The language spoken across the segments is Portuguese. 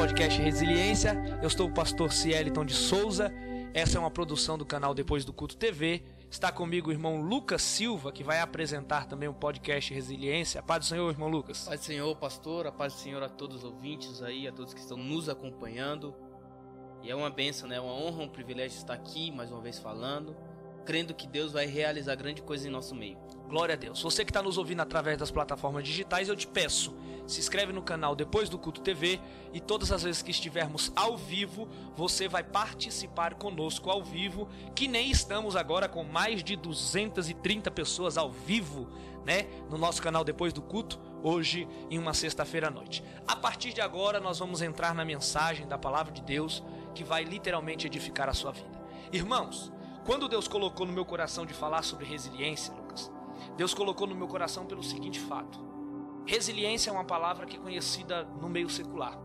podcast Resiliência. Eu sou o pastor Cieliton de Souza. Essa é uma produção do canal Depois do Culto TV. Está comigo o irmão Lucas Silva, que vai apresentar também o podcast Resiliência. Paz do Senhor, irmão Lucas. Paz do Senhor, pastor. A paz do Senhor a todos os ouvintes aí, a todos que estão nos acompanhando. E é uma benção, né? Uma honra, um privilégio estar aqui mais uma vez falando, crendo que Deus vai realizar grande coisa em nosso meio. Glória a Deus. Você que está nos ouvindo através das plataformas digitais, eu te peço, se inscreve no canal Depois do Culto TV e todas as vezes que estivermos ao vivo, você vai participar conosco ao vivo, que nem estamos agora com mais de 230 pessoas ao vivo, né, no nosso canal Depois do Culto, hoje em uma sexta-feira à noite. A partir de agora nós vamos entrar na mensagem da palavra de Deus que vai literalmente edificar a sua vida. Irmãos, quando Deus colocou no meu coração de falar sobre resiliência, Lucas, Deus colocou no meu coração pelo seguinte fato: resiliência é uma palavra que é conhecida no meio secular.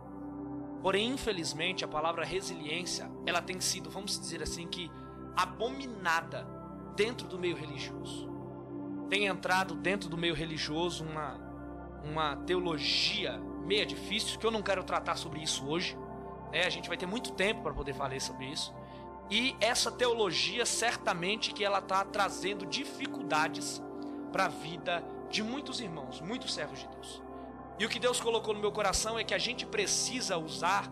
Porém, infelizmente, a palavra resiliência, ela tem sido, vamos dizer assim, que abominada dentro do meio religioso. Tem entrado dentro do meio religioso uma uma teologia meia difícil que eu não quero tratar sobre isso hoje. É, a gente vai ter muito tempo para poder falar sobre isso. E essa teologia certamente que ela está trazendo dificuldades para a vida de muitos irmãos, muitos servos de Deus. E o que Deus colocou no meu coração é que a gente precisa usar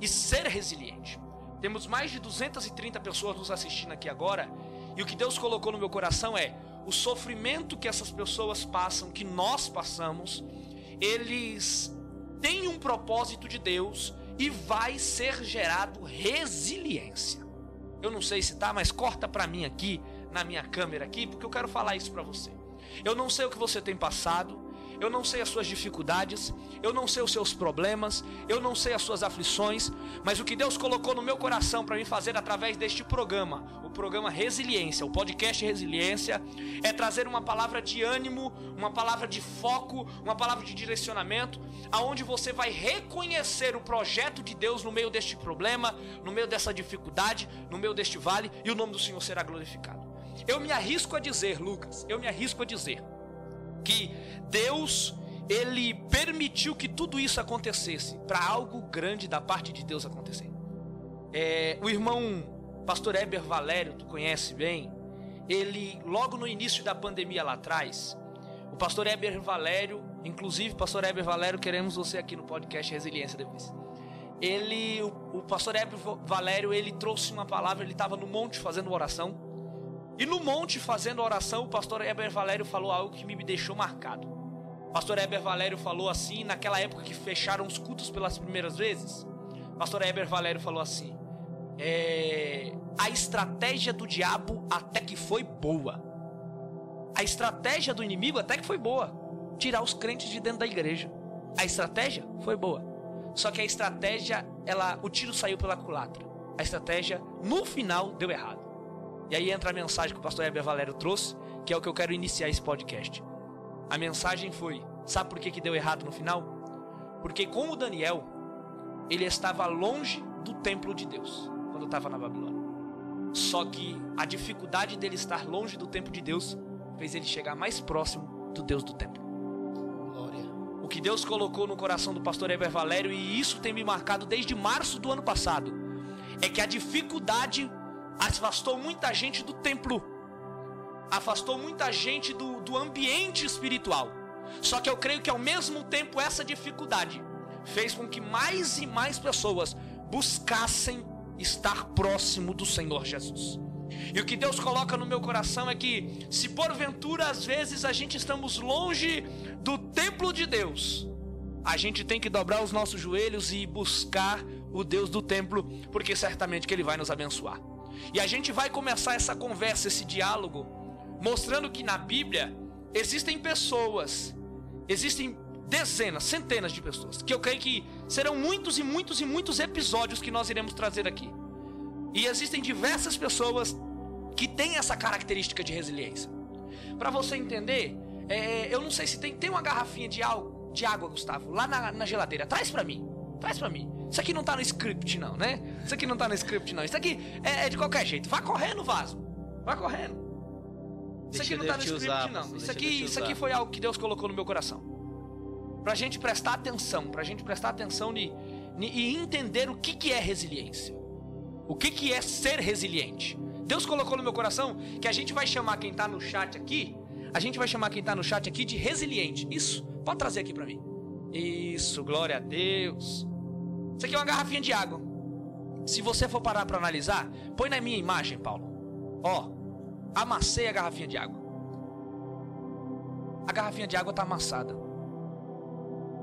e ser resiliente. Temos mais de 230 pessoas nos assistindo aqui agora, e o que Deus colocou no meu coração é o sofrimento que essas pessoas passam, que nós passamos, eles têm um propósito de Deus e vai ser gerado resiliência. Eu não sei se tá, mas corta para mim aqui na minha câmera aqui, porque eu quero falar isso para você. Eu não sei o que você tem passado, eu não sei as suas dificuldades, eu não sei os seus problemas, eu não sei as suas aflições, mas o que Deus colocou no meu coração para me fazer através deste programa, o programa Resiliência, o podcast Resiliência, é trazer uma palavra de ânimo, uma palavra de foco, uma palavra de direcionamento, aonde você vai reconhecer o projeto de Deus no meio deste problema, no meio dessa dificuldade, no meio deste vale, e o nome do Senhor será glorificado. Eu me arrisco a dizer, Lucas, eu me arrisco a dizer que Deus ele permitiu que tudo isso acontecesse para algo grande da parte de Deus acontecer. É, o irmão Pastor Eber Valério, tu conhece bem, ele logo no início da pandemia lá atrás, o Pastor Eber Valério, inclusive Pastor Eber Valério, queremos você aqui no podcast Resiliência depois. Ele, o, o Pastor Eber Valério, ele trouxe uma palavra, ele estava no monte fazendo oração e no monte, fazendo oração, o pastor Heber Valério falou algo que me deixou marcado. O pastor Heber Valério falou assim, naquela época que fecharam os cultos pelas primeiras vezes. O pastor Heber Valério falou assim: é, A estratégia do diabo até que foi boa. A estratégia do inimigo até que foi boa. Tirar os crentes de dentro da igreja. A estratégia foi boa. Só que a estratégia, ela, o tiro saiu pela culatra. A estratégia, no final, deu errado. E aí entra a mensagem que o pastor Heber Valério trouxe, que é o que eu quero iniciar esse podcast. A mensagem foi: sabe por que, que deu errado no final? Porque com o Daniel, ele estava longe do templo de Deus, quando estava na Babilônia. Só que a dificuldade dele estar longe do templo de Deus fez ele chegar mais próximo do Deus do templo. Glória. O que Deus colocou no coração do pastor Heber Valério, e isso tem me marcado desde março do ano passado, é que a dificuldade afastou muita gente do templo, afastou muita gente do, do ambiente espiritual. Só que eu creio que ao mesmo tempo essa dificuldade fez com que mais e mais pessoas buscassem estar próximo do Senhor Jesus. E o que Deus coloca no meu coração é que, se porventura às vezes a gente estamos longe do templo de Deus, a gente tem que dobrar os nossos joelhos e buscar o Deus do templo, porque certamente que Ele vai nos abençoar. E a gente vai começar essa conversa, esse diálogo, mostrando que na Bíblia existem pessoas, existem dezenas, centenas de pessoas, que eu creio que serão muitos e muitos e muitos episódios que nós iremos trazer aqui. E existem diversas pessoas que têm essa característica de resiliência. Para você entender, é, eu não sei se tem, tem uma garrafinha de, al, de água, Gustavo, lá na, na geladeira. Traz para mim, traz para mim. Isso aqui não tá no script, não, né? Isso aqui não tá no script, não. Isso aqui é, é de qualquer jeito. Vá correndo, vaso. Vá correndo. Isso aqui não tá no script, usar, não. Isso aqui, isso aqui foi algo que Deus colocou no meu coração. Pra gente prestar atenção, pra gente prestar atenção de, e entender o que, que é resiliência. O que, que é ser resiliente. Deus colocou no meu coração que a gente vai chamar quem está no chat aqui, a gente vai chamar quem está no chat aqui de resiliente. Isso, pode trazer aqui para mim. Isso, glória a Deus. Isso aqui é uma garrafinha de água. Se você for parar para analisar, põe na minha imagem, Paulo. Ó, amassei a garrafinha de água. A garrafinha de água está amassada.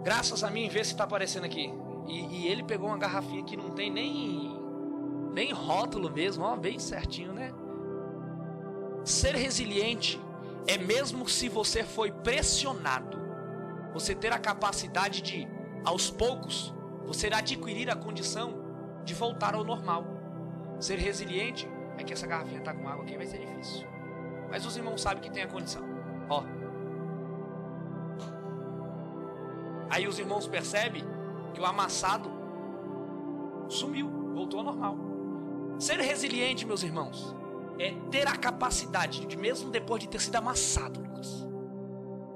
Graças a mim, vê se está aparecendo aqui. E, e, ele pegou uma garrafinha que não tem nem nem rótulo mesmo, ó, bem certinho, né? Ser resiliente é mesmo se você foi pressionado, você ter a capacidade de, aos poucos, você adquirir a condição de voltar ao normal. Ser resiliente é que essa garrafinha tá com água aqui vai ser difícil. Mas os irmãos sabem que tem a condição. Ó. Aí os irmãos percebem que o amassado sumiu, voltou ao normal. Ser resiliente, meus irmãos, é ter a capacidade de, mesmo depois de ter sido amassado,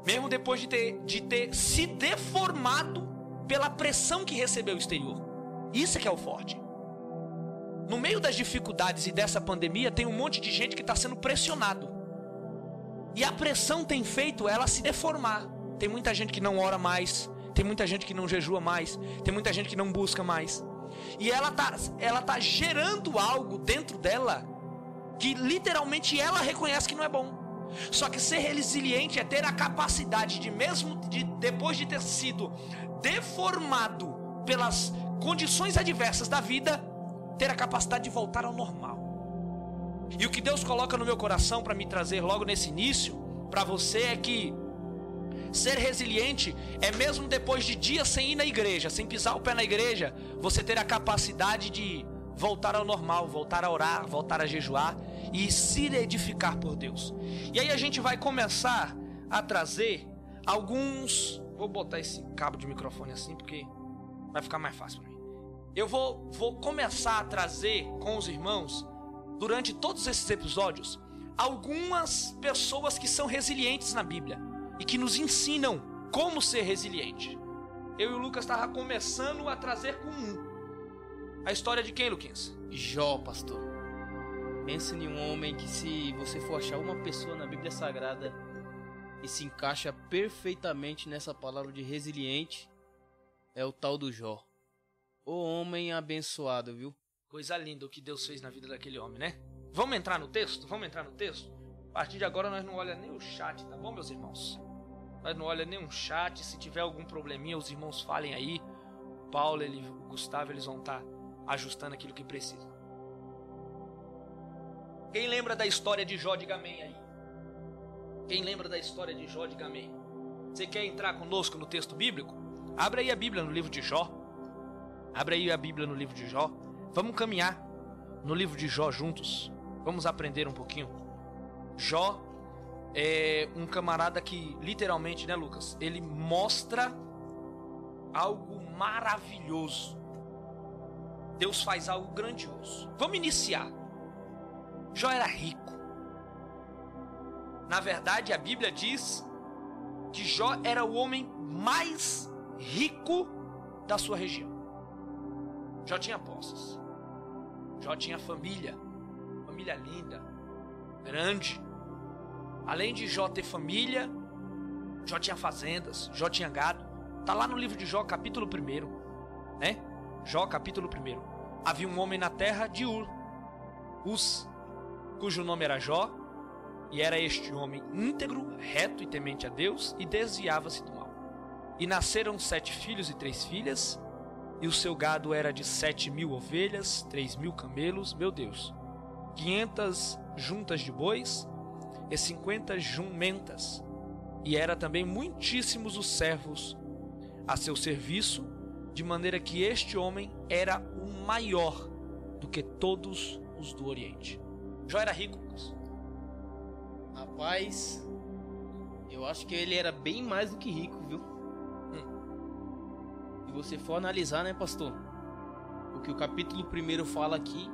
mesmo depois de ter, de ter se deformado pela pressão que recebeu o exterior. Isso é que é o forte. No meio das dificuldades e dessa pandemia, tem um monte de gente que está sendo pressionado. E a pressão tem feito ela se deformar. Tem muita gente que não ora mais, tem muita gente que não jejua mais, tem muita gente que não busca mais. E ela tá, ela tá gerando algo dentro dela que literalmente ela reconhece que não é bom. Só que ser resiliente é ter a capacidade de mesmo de, depois de ter sido deformado pelas condições adversas da vida, ter a capacidade de voltar ao normal. E o que Deus coloca no meu coração para me trazer logo nesse início para você é que Ser resiliente é mesmo depois de dias sem ir na igreja, sem pisar o pé na igreja, você ter a capacidade de voltar ao normal, voltar a orar, voltar a jejuar e se edificar por Deus. E aí a gente vai começar a trazer alguns. Vou botar esse cabo de microfone assim porque vai ficar mais fácil para mim. Eu vou, vou começar a trazer com os irmãos, durante todos esses episódios, algumas pessoas que são resilientes na Bíblia e que nos ensinam como ser resiliente. Eu e o Lucas estavam começando a trazer com um. A história de quem, Luquinhas? Jó, pastor. Pense em um homem que, se você for achar uma pessoa na Bíblia Sagrada e se encaixa perfeitamente nessa palavra de resiliente, é o tal do Jó. O homem abençoado, viu? Coisa linda o que Deus fez na vida daquele homem, né? Vamos entrar no texto? Vamos entrar no texto? A partir de agora nós não olhamos nem o chat, tá bom, meus irmãos? Nós não olha nenhum chat. Se tiver algum probleminha, os irmãos falem aí. O Paulo, ele, o Gustavo, eles vão estar tá ajustando aquilo que precisa. Quem lembra da história de Jó de Gamém aí? Quem lembra da história de Jó de Gamém? Você quer entrar conosco no texto bíblico? Abra aí a Bíblia no livro de Jó. Abra aí a Bíblia no livro de Jó. Vamos caminhar no livro de Jó juntos. Vamos aprender um pouquinho. Jó é um camarada que, literalmente, né, Lucas? Ele mostra algo maravilhoso. Deus faz algo grandioso. Vamos iniciar. Jó era rico. Na verdade, a Bíblia diz que Jó era o homem mais rico da sua região. Jó tinha posses. Jó tinha família. Família linda, grande. Além de Jó ter família, Jó tinha fazendas, Jó tinha gado. Tá lá no livro de Jó, capítulo 1, né? Jó, capítulo 1. Havia um homem na terra de Ur, Uz, cujo nome era Jó, e era este homem íntegro, reto e temente a Deus, e desviava-se do mal. E nasceram sete filhos e três filhas, e o seu gado era de sete mil ovelhas, três mil camelos, meu Deus, quinhentas juntas de bois, e cinquenta jumentas, e era também muitíssimos os servos a seu serviço, de maneira que este homem era o maior do que todos os do Oriente. Jó era rico. Rapaz, eu acho que ele era bem mais do que rico, viu? Hum. Se você for analisar, né, pastor? O que o capítulo 1 fala aqui,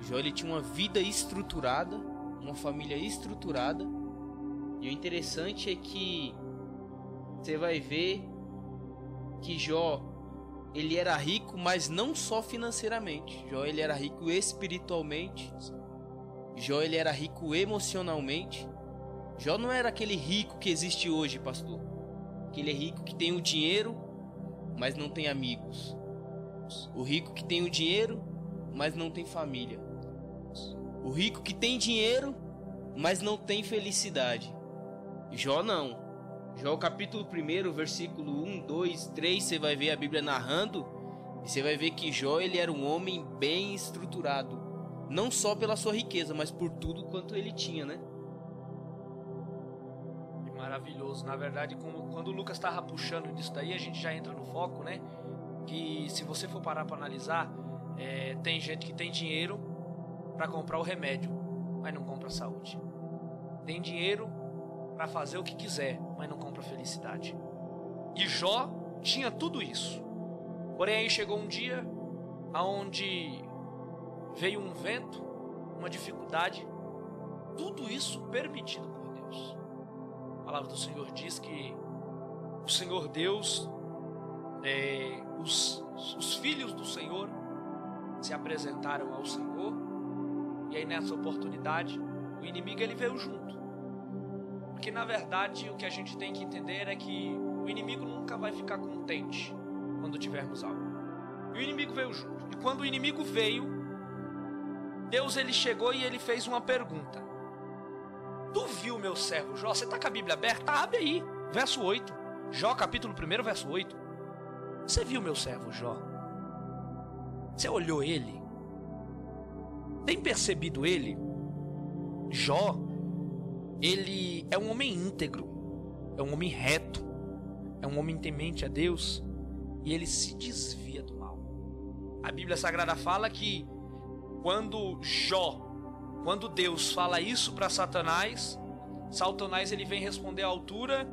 Jó ele tinha uma vida estruturada, uma família estruturada. E o interessante é que você vai ver que Jó, ele era rico, mas não só financeiramente. Jó ele era rico espiritualmente. Jó ele era rico emocionalmente. Jó não era aquele rico que existe hoje, pastor. Aquele rico que tem o dinheiro, mas não tem amigos. O rico que tem o dinheiro, mas não tem família. O rico que tem dinheiro, mas não tem felicidade. Jó não. Jó capítulo 1, versículo 1, 2, 3, você vai ver a Bíblia narrando e você vai ver que Jó ele era um homem bem estruturado, não só pela sua riqueza, mas por tudo quanto ele tinha, né? maravilhoso. Na verdade, quando o Lucas estava puxando disso daí, a gente já entra no foco, né? Que se você for parar para analisar, é, tem gente que tem dinheiro para comprar o remédio, mas não compra a saúde. Tem dinheiro para fazer o que quiser, mas não compra felicidade. E Jó tinha tudo isso. Porém aí chegou um dia aonde veio um vento, uma dificuldade, tudo isso permitido por Deus. A palavra do Senhor diz que o Senhor Deus, é, os, os filhos do Senhor se apresentaram ao Senhor e aí nessa oportunidade o inimigo ele veio junto. Porque na verdade o que a gente tem que entender é que o inimigo nunca vai ficar contente quando tivermos algo. E o inimigo veio junto. E quando o inimigo veio, Deus ele chegou e ele fez uma pergunta. Tu viu meu servo Jó? Você está com a Bíblia aberta? Abre aí. Verso 8. Jó, capítulo 1, verso 8. Você viu meu servo Jó? Você olhou ele? Tem percebido ele? Jó ele é um homem íntegro, é um homem reto, é um homem temente a Deus e ele se desvia do mal. A Bíblia Sagrada fala que quando Jó, quando Deus fala isso para Satanás, Satanás ele vem responder à altura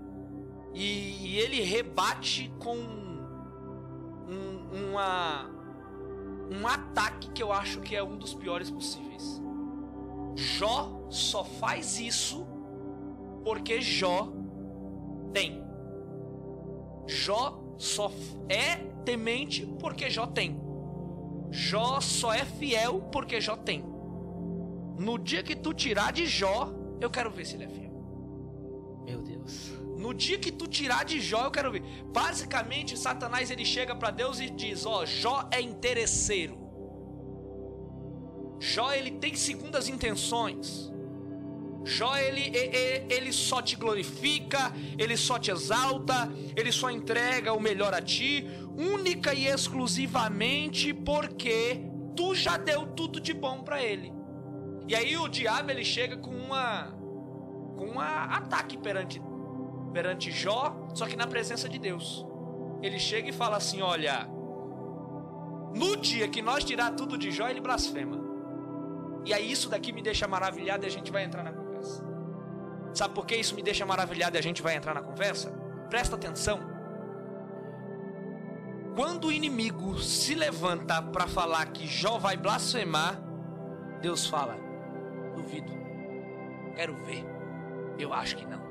e ele rebate com um, uma, um ataque que eu acho que é um dos piores possíveis. Jó só faz isso porque Jó tem. Jó só é temente porque Jó tem. Jó só é fiel porque Jó tem. No dia que tu tirar de Jó, eu quero ver se ele é fiel. Meu Deus. No dia que tu tirar de Jó, eu quero ver. Basicamente, Satanás ele chega para Deus e diz: "Ó, oh, Jó é interesseiro. Jó ele tem segundas intenções. Jó ele, ele, ele só te glorifica, ele só te exalta, ele só entrega o melhor a ti, única e exclusivamente porque tu já deu tudo de bom para ele. E aí o diabo ele chega com uma com um ataque perante perante Jó, só que na presença de Deus. Ele chega e fala assim: "Olha, no dia que nós tirar tudo de Jó, ele blasfema. E aí isso daqui me deixa maravilhado e a gente vai entrar na Sabe por que isso me deixa maravilhado e a gente vai entrar na conversa? Presta atenção. Quando o inimigo se levanta para falar que Jó vai blasfemar, Deus fala: duvido, quero ver, eu acho que não.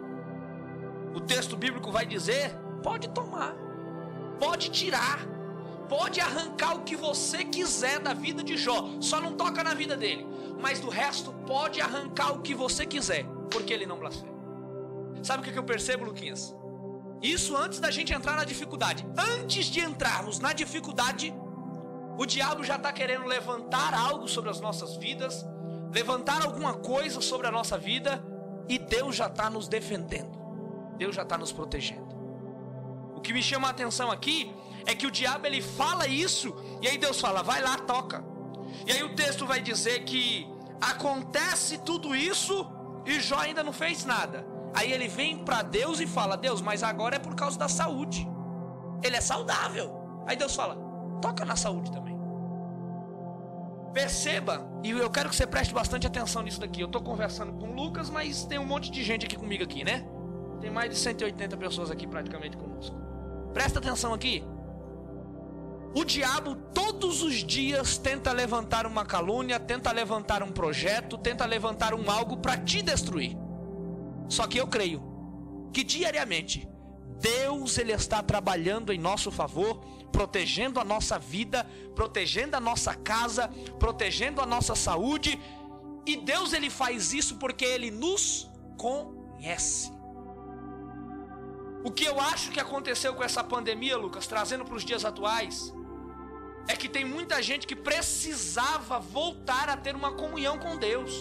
O texto bíblico vai dizer: pode tomar, pode tirar, pode arrancar o que você quiser da vida de Jó, só não toca na vida dele, mas do resto pode arrancar o que você quiser porque ele não blasfema. Sabe o que eu percebo, Luquinhas? Isso antes da gente entrar na dificuldade. Antes de entrarmos na dificuldade, o diabo já está querendo levantar algo sobre as nossas vidas, levantar alguma coisa sobre a nossa vida, e Deus já está nos defendendo. Deus já está nos protegendo. Que me chama a atenção aqui é que o diabo ele fala isso, e aí Deus fala: vai lá, toca. E aí o texto vai dizer que acontece tudo isso e Jó ainda não fez nada. Aí ele vem para Deus e fala: Deus, mas agora é por causa da saúde. Ele é saudável. Aí Deus fala: toca na saúde também. Perceba, e eu quero que você preste bastante atenção nisso daqui. Eu estou conversando com Lucas, mas tem um monte de gente aqui comigo aqui, né? Tem mais de 180 pessoas aqui praticamente conosco. Presta atenção aqui. O diabo todos os dias tenta levantar uma calúnia, tenta levantar um projeto, tenta levantar um algo para te destruir. Só que eu creio que diariamente Deus ele está trabalhando em nosso favor, protegendo a nossa vida, protegendo a nossa casa, protegendo a nossa saúde. E Deus ele faz isso porque ele nos conhece. O que eu acho que aconteceu com essa pandemia, Lucas, trazendo para os dias atuais, é que tem muita gente que precisava voltar a ter uma comunhão com Deus.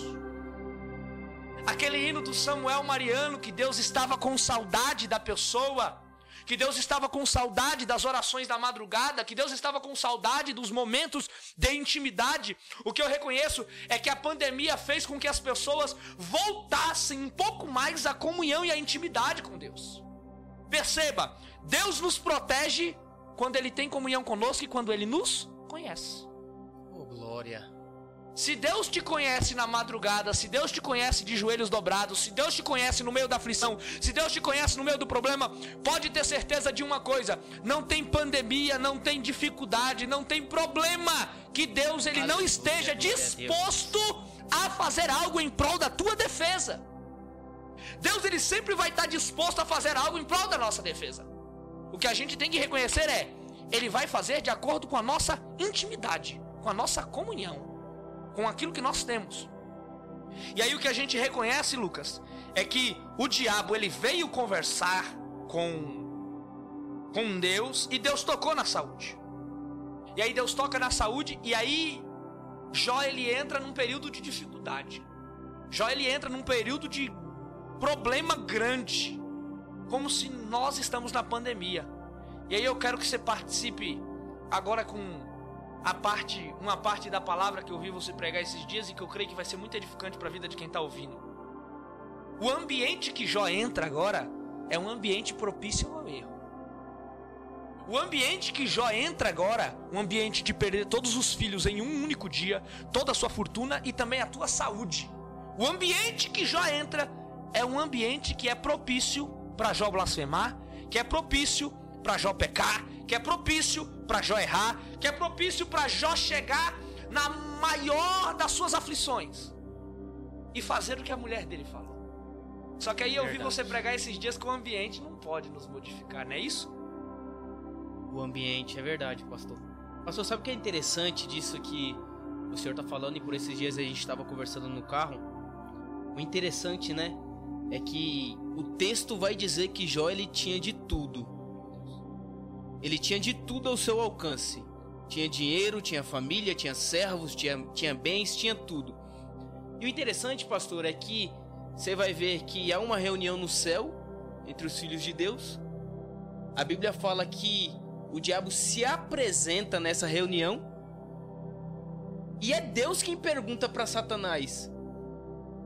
Aquele hino do Samuel Mariano, que Deus estava com saudade da pessoa, que Deus estava com saudade das orações da madrugada, que Deus estava com saudade dos momentos de intimidade. O que eu reconheço é que a pandemia fez com que as pessoas voltassem um pouco mais à comunhão e à intimidade com Deus. Perceba, Deus nos protege quando Ele tem comunhão conosco e quando Ele nos conhece. Oh, glória. Se Deus te conhece na madrugada, se Deus te conhece de joelhos dobrados, se Deus te conhece no meio da aflição, se Deus te conhece no meio do problema, pode ter certeza de uma coisa: não tem pandemia, não tem dificuldade, não tem problema que Deus ele não esteja disposto a fazer algo em prol da tua defesa. Deus ele sempre vai estar disposto a fazer algo em prol da nossa defesa. O que a gente tem que reconhecer é, ele vai fazer de acordo com a nossa intimidade, com a nossa comunhão com aquilo que nós temos. E aí o que a gente reconhece, Lucas, é que o diabo ele veio conversar com com Deus e Deus tocou na saúde. E aí Deus toca na saúde e aí Jó ele entra num período de dificuldade. Jó ele entra num período de problema grande, como se nós estamos na pandemia. E aí eu quero que você participe agora com a parte, uma parte da palavra que eu vi você pregar esses dias e que eu creio que vai ser muito edificante para a vida de quem está ouvindo. O ambiente que Jó entra agora é um ambiente propício ao erro. O ambiente que Jó entra agora, um ambiente de perder todos os filhos em um único dia, toda a sua fortuna e também a tua saúde. O ambiente que Jó entra é um ambiente que é propício para Jó blasfemar, que é propício para Jó pecar, que é propício para Jó errar, que é propício para Jó chegar na maior das suas aflições e fazer o que a mulher dele falou. Só que aí eu vi você pregar esses dias que o ambiente não pode nos modificar, não é isso? O ambiente, é verdade, pastor. Pastor, sabe o que é interessante disso que o senhor está falando e por esses dias a gente estava conversando no carro? O interessante, né, é que o texto vai dizer que Jó ele tinha de tudo. Ele tinha de tudo ao seu alcance. Tinha dinheiro, tinha família, tinha servos, tinha, tinha bens, tinha tudo. E o interessante, pastor, é que você vai ver que há uma reunião no céu entre os filhos de Deus. A Bíblia fala que o diabo se apresenta nessa reunião. E é Deus quem pergunta para Satanás.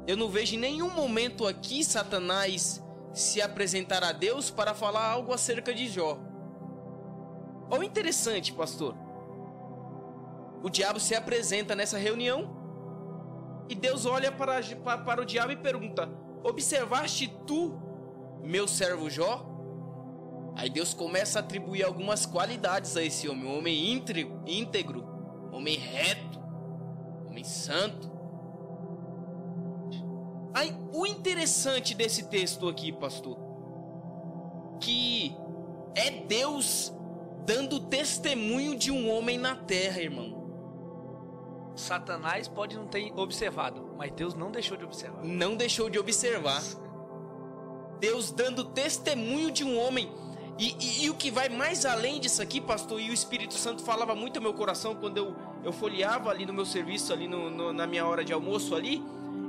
Eu não vejo em nenhum momento aqui Satanás se apresentar a Deus para falar algo acerca de Jó. Olha o interessante, pastor. O diabo se apresenta nessa reunião e Deus olha para, para, para o diabo e pergunta: Observaste tu, meu servo Jó? Aí Deus começa a atribuir algumas qualidades a esse homem: um homem íntegro, íntegro homem reto, homem santo. O interessante desse texto aqui, pastor, que é Deus dando testemunho de um homem na terra, irmão. Satanás pode não ter observado, mas Deus não deixou de observar. Não deixou de observar. Deus dando testemunho de um homem. E, e, e, o que vai mais além disso aqui, pastor, e o Espírito Santo falava muito ao meu coração quando eu, eu folheava ali no meu serviço, ali no, no, na minha hora de almoço ali,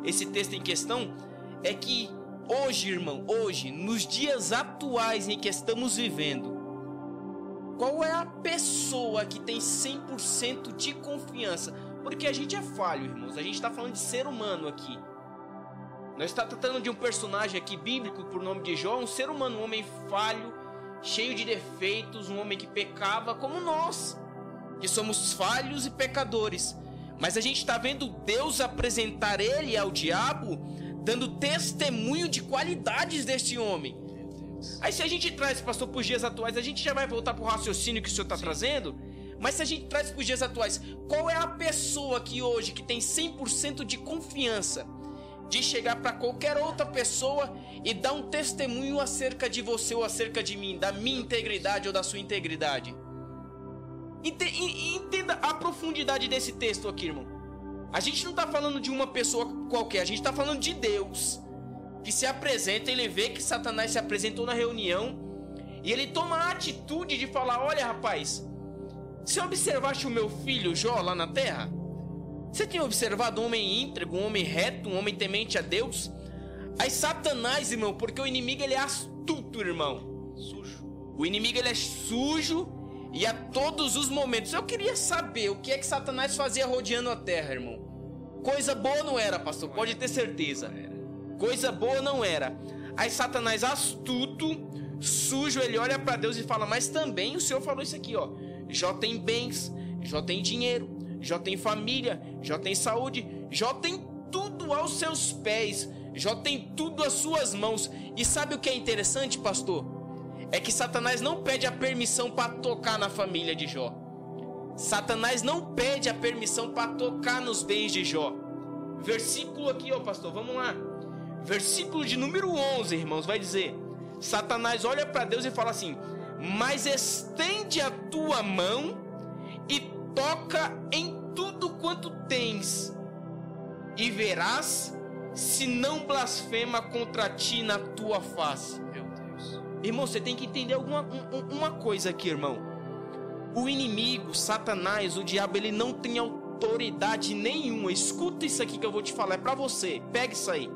esse texto em questão, é que hoje, irmão, hoje, nos dias atuais em que estamos vivendo, qual é a pessoa que tem 100% de confiança? Porque a gente é falho, irmãos. A gente está falando de ser humano aqui. Nós está tratando de um personagem aqui bíblico por nome de Jó, um ser humano, um homem falho, cheio de defeitos, um homem que pecava como nós, que somos falhos e pecadores. Mas a gente está vendo Deus apresentar ele ao diabo, dando testemunho de qualidades deste homem. Aí se a gente traz, pastor, para os dias atuais, a gente já vai voltar para o raciocínio que o senhor está trazendo. Mas se a gente traz para os dias atuais, qual é a pessoa que hoje que tem 100% de confiança de chegar para qualquer outra pessoa e dar um testemunho acerca de você ou acerca de mim, da minha integridade ou da sua integridade. Entenda a profundidade desse texto aqui, irmão. A gente não está falando de uma pessoa qualquer, a gente está falando de Deus que se apresenta, ele vê que Satanás se apresentou na reunião e ele toma a atitude de falar: Olha, rapaz, você observaste o meu filho Jó lá na terra? Você tem observado um homem íntegro, um homem reto, um homem temente a Deus? Aí Satanás, irmão, porque o inimigo ele é astuto, irmão. Sujo. O inimigo ele é sujo e a todos os momentos. Eu queria saber o que é que Satanás fazia rodeando a terra, irmão. Coisa boa não era, pastor, pode ter certeza. Coisa boa não era. Aí Satanás astuto, sujo, ele olha para Deus e fala: "Mas também o Senhor falou isso aqui, ó. Jó tem bens, Jó tem dinheiro, Jó tem família, Jó tem saúde, Jó tem tudo aos seus pés, Jó tem tudo às suas mãos. E sabe o que é interessante, pastor? É que Satanás não pede a permissão para tocar na família de Jó. Satanás não pede a permissão para tocar nos bens de Jó. Versículo aqui, ó, pastor, vamos lá. Versículo de número 11, irmãos, vai dizer: Satanás olha para Deus e fala assim: Mas estende a tua mão e toca em tudo quanto tens, e verás se não blasfema contra ti na tua face. Irmão, você tem que entender alguma uma coisa aqui, irmão. O inimigo, Satanás, o diabo, ele não tem autoridade nenhuma. Escuta isso aqui que eu vou te falar, é para você. Pega isso aí.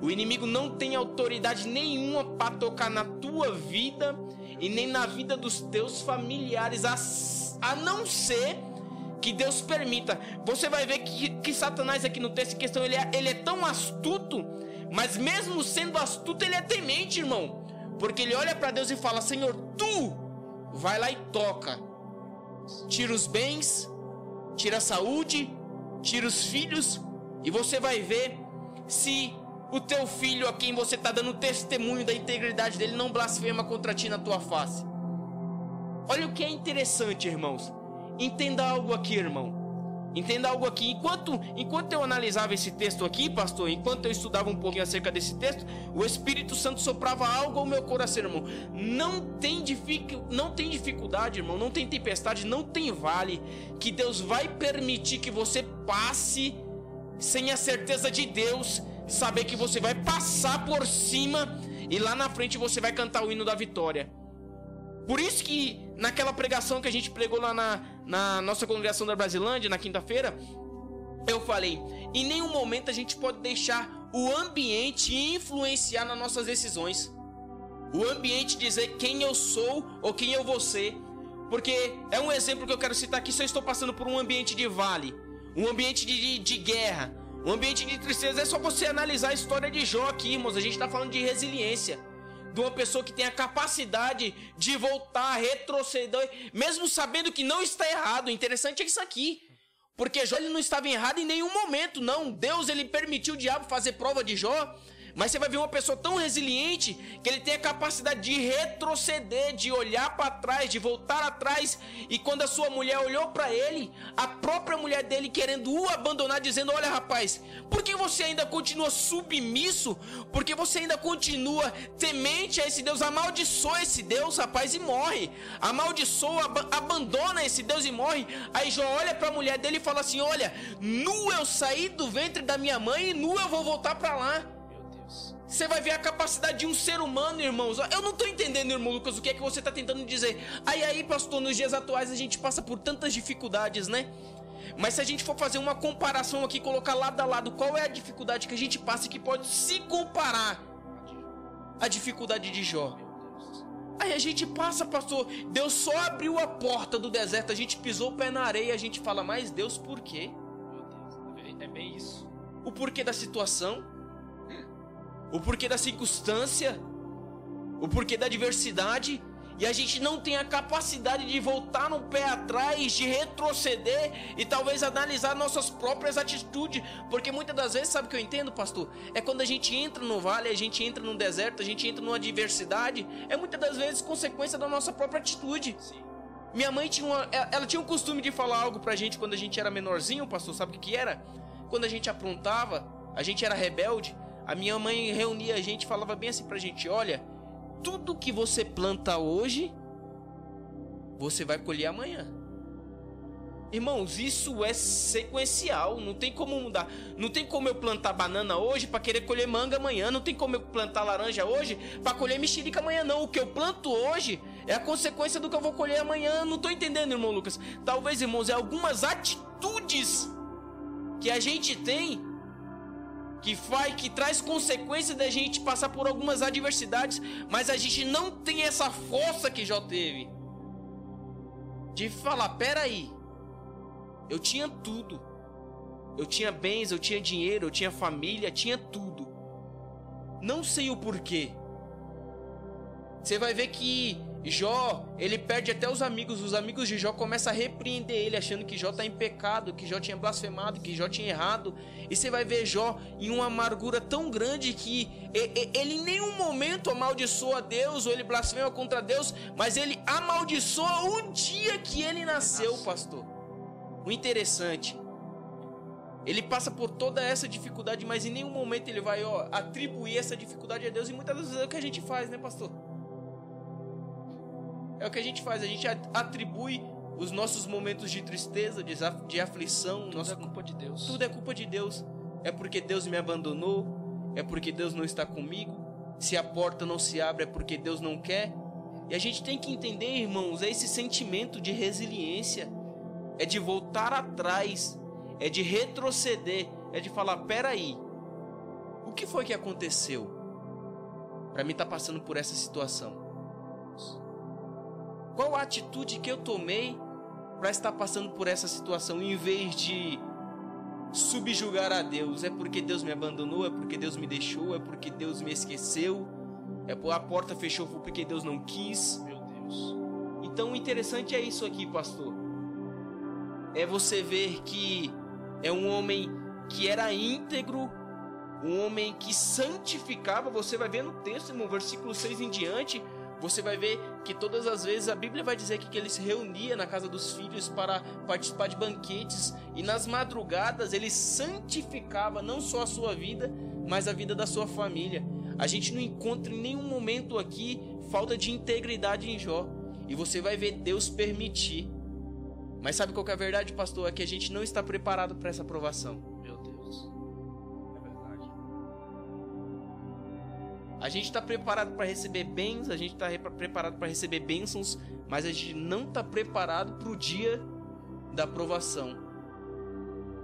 O inimigo não tem autoridade nenhuma para tocar na tua vida e nem na vida dos teus familiares, a, a não ser que Deus permita. Você vai ver que, que Satanás aqui no texto em questão, ele é, ele é tão astuto, mas mesmo sendo astuto, ele é temente, irmão. Porque ele olha para Deus e fala: Senhor, tu vai lá e toca. Tira os bens, tira a saúde, tira os filhos, e você vai ver se o teu filho a quem você está dando testemunho da integridade dele não blasfema contra ti na tua face. Olha o que é interessante, irmãos. Entenda algo aqui, irmão. Entenda algo aqui. Enquanto, enquanto eu analisava esse texto aqui, pastor, enquanto eu estudava um pouquinho acerca desse texto, o Espírito Santo soprava algo ao meu coração, irmão. Não tem, dific, não tem dificuldade, irmão. Não tem tempestade, não tem vale que Deus vai permitir que você passe sem a certeza de Deus, saber que você vai passar por cima e lá na frente você vai cantar o hino da vitória. Por isso que naquela pregação que a gente pregou lá na, na nossa congregação da Brasilândia, na quinta-feira, eu falei: em nenhum momento a gente pode deixar o ambiente influenciar nas nossas decisões. O ambiente dizer quem eu sou ou quem eu vou ser. Porque é um exemplo que eu quero citar aqui. Se eu estou passando por um ambiente de vale, um ambiente de, de, de guerra, um ambiente de tristeza, é só você analisar a história de Jó aqui, irmãos. A gente está falando de resiliência de uma pessoa que tem a capacidade de voltar, retroceder, mesmo sabendo que não está errado. O interessante é isso aqui. Porque Jó ele não estava errado em nenhum momento, não. Deus ele permitiu o diabo fazer prova de Jó mas você vai ver uma pessoa tão resiliente que ele tem a capacidade de retroceder, de olhar para trás, de voltar atrás. E quando a sua mulher olhou para ele, a própria mulher dele querendo o abandonar, dizendo: Olha, rapaz, por que você ainda continua submisso? Porque você ainda continua temente a esse Deus? Amaldiçoa esse Deus, rapaz, e morre. Amaldiçoa, ab abandona esse Deus e morre. Aí Jó olha para a mulher dele e fala assim: Olha, nu eu saí do ventre da minha mãe e nu eu vou voltar para lá. Você vai ver a capacidade de um ser humano, irmãos. Eu não estou entendendo, irmão Lucas, o que é que você está tentando dizer. Aí, aí, pastor, nos dias atuais a gente passa por tantas dificuldades, né? Mas se a gente for fazer uma comparação aqui, colocar lado a lado, qual é a dificuldade que a gente passa que pode se comparar à dificuldade de Jó? Aí a gente passa, pastor, Deus só abriu a porta do deserto, a gente pisou o pé na areia, a gente fala, mas Deus, por quê? Meu Deus, é bem isso. O porquê da situação? O porquê da circunstância, o porquê da diversidade, e a gente não tem a capacidade de voltar no pé atrás, de retroceder e talvez analisar nossas próprias atitudes, porque muitas das vezes, sabe o que eu entendo, pastor? É quando a gente entra no vale, a gente entra no deserto, a gente entra numa diversidade, é muitas das vezes consequência da nossa própria atitude. Sim. Minha mãe tinha uma, ela tinha o costume de falar algo pra gente quando a gente era menorzinho, pastor, sabe o que, que era? Quando a gente aprontava, a gente era rebelde, a minha mãe reunia a gente, falava bem assim pra gente: olha, tudo que você planta hoje, você vai colher amanhã. Irmãos, isso é sequencial, não tem como mudar. Não tem como eu plantar banana hoje para querer colher manga amanhã, não tem como eu plantar laranja hoje para colher mexerica amanhã não. O que eu planto hoje é a consequência do que eu vou colher amanhã. Não tô entendendo, irmão Lucas. Talvez, irmãos, é algumas atitudes que a gente tem que faz que traz consequência da gente passar por algumas adversidades, mas a gente não tem essa força que Jó teve de falar, pera aí, eu tinha tudo. Eu tinha bens, eu tinha dinheiro, eu tinha família, tinha tudo. Não sei o porquê. Você vai ver que Jó, ele perde até os amigos. Os amigos de Jó começam a repreender ele, achando que Jó está em pecado, que Jó tinha blasfemado, que Jó tinha errado. E você vai ver Jó em uma amargura tão grande que ele em nenhum momento amaldiçoa Deus ou ele blasfema contra Deus, mas ele amaldiçoa o dia que ele nasceu, pastor. O interessante, ele passa por toda essa dificuldade, mas em nenhum momento ele vai ó, atribuir essa dificuldade a Deus. E muitas vezes é o que a gente faz, né, pastor? É o que a gente faz, a gente atribui os nossos momentos de tristeza, de, aflição. Tudo nosso... é culpa de Deus. Tudo é culpa de Deus. É porque Deus me abandonou, é porque Deus não está comigo. Se a porta não se abre, é porque Deus não quer. E a gente tem que entender, irmãos, é esse sentimento de resiliência é de voltar atrás, é de retroceder, é de falar: peraí, o que foi que aconteceu para mim estar tá passando por essa situação? Qual a atitude que eu tomei para estar passando por essa situação em vez de subjugar a Deus? É porque Deus me abandonou? É porque Deus me deixou? É porque Deus me esqueceu? É a porta fechou porque Deus não quis? Meu Deus. Então o interessante é isso aqui, pastor é você ver que é um homem que era íntegro, um homem que santificava. Você vai ver no texto, no versículo 6 em diante, você vai ver que todas as vezes a Bíblia vai dizer que ele se reunia na casa dos filhos para participar de banquetes e nas madrugadas ele santificava não só a sua vida, mas a vida da sua família. A gente não encontra em nenhum momento aqui falta de integridade em Jó. E você vai ver Deus permitir mas sabe qual é a verdade, pastor? É que a gente não está preparado para essa aprovação. A gente está preparado para receber bens, a gente está preparado para receber bênçãos, mas a gente não está preparado para o dia da aprovação.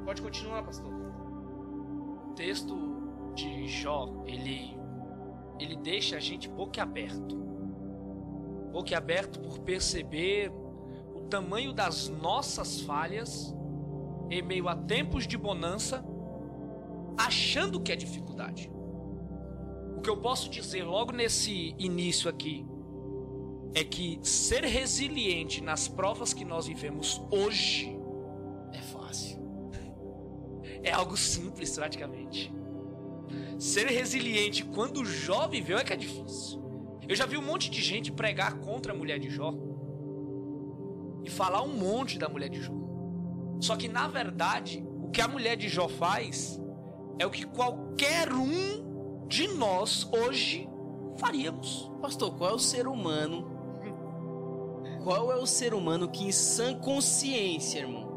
Pode continuar, pastor. O texto de Jó, ele ele deixa a gente boquiaberto. Boquiaberto por perceber tamanho das nossas falhas em meio a tempos de bonança, achando que é dificuldade. O que eu posso dizer logo nesse início aqui é que ser resiliente nas provas que nós vivemos hoje é fácil. É algo simples praticamente. Ser resiliente quando Jó viveu é que é difícil. Eu já vi um monte de gente pregar contra a mulher de Jó e falar um monte da mulher de Jó. Só que na verdade, o que a mulher de Jó faz é o que qualquer um de nós hoje faríamos. Pastor, qual é o ser humano? Qual é o ser humano que em sã consciência, irmão?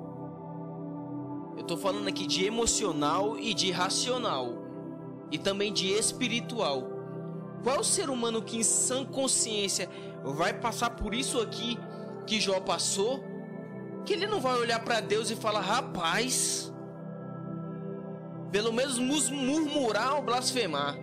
Eu tô falando aqui de emocional e de racional e também de espiritual. Qual é o ser humano que em sã consciência vai passar por isso aqui que Jó passou, que ele não vai olhar para Deus e falar: rapaz, pelo menos murmurar ou blasfemar.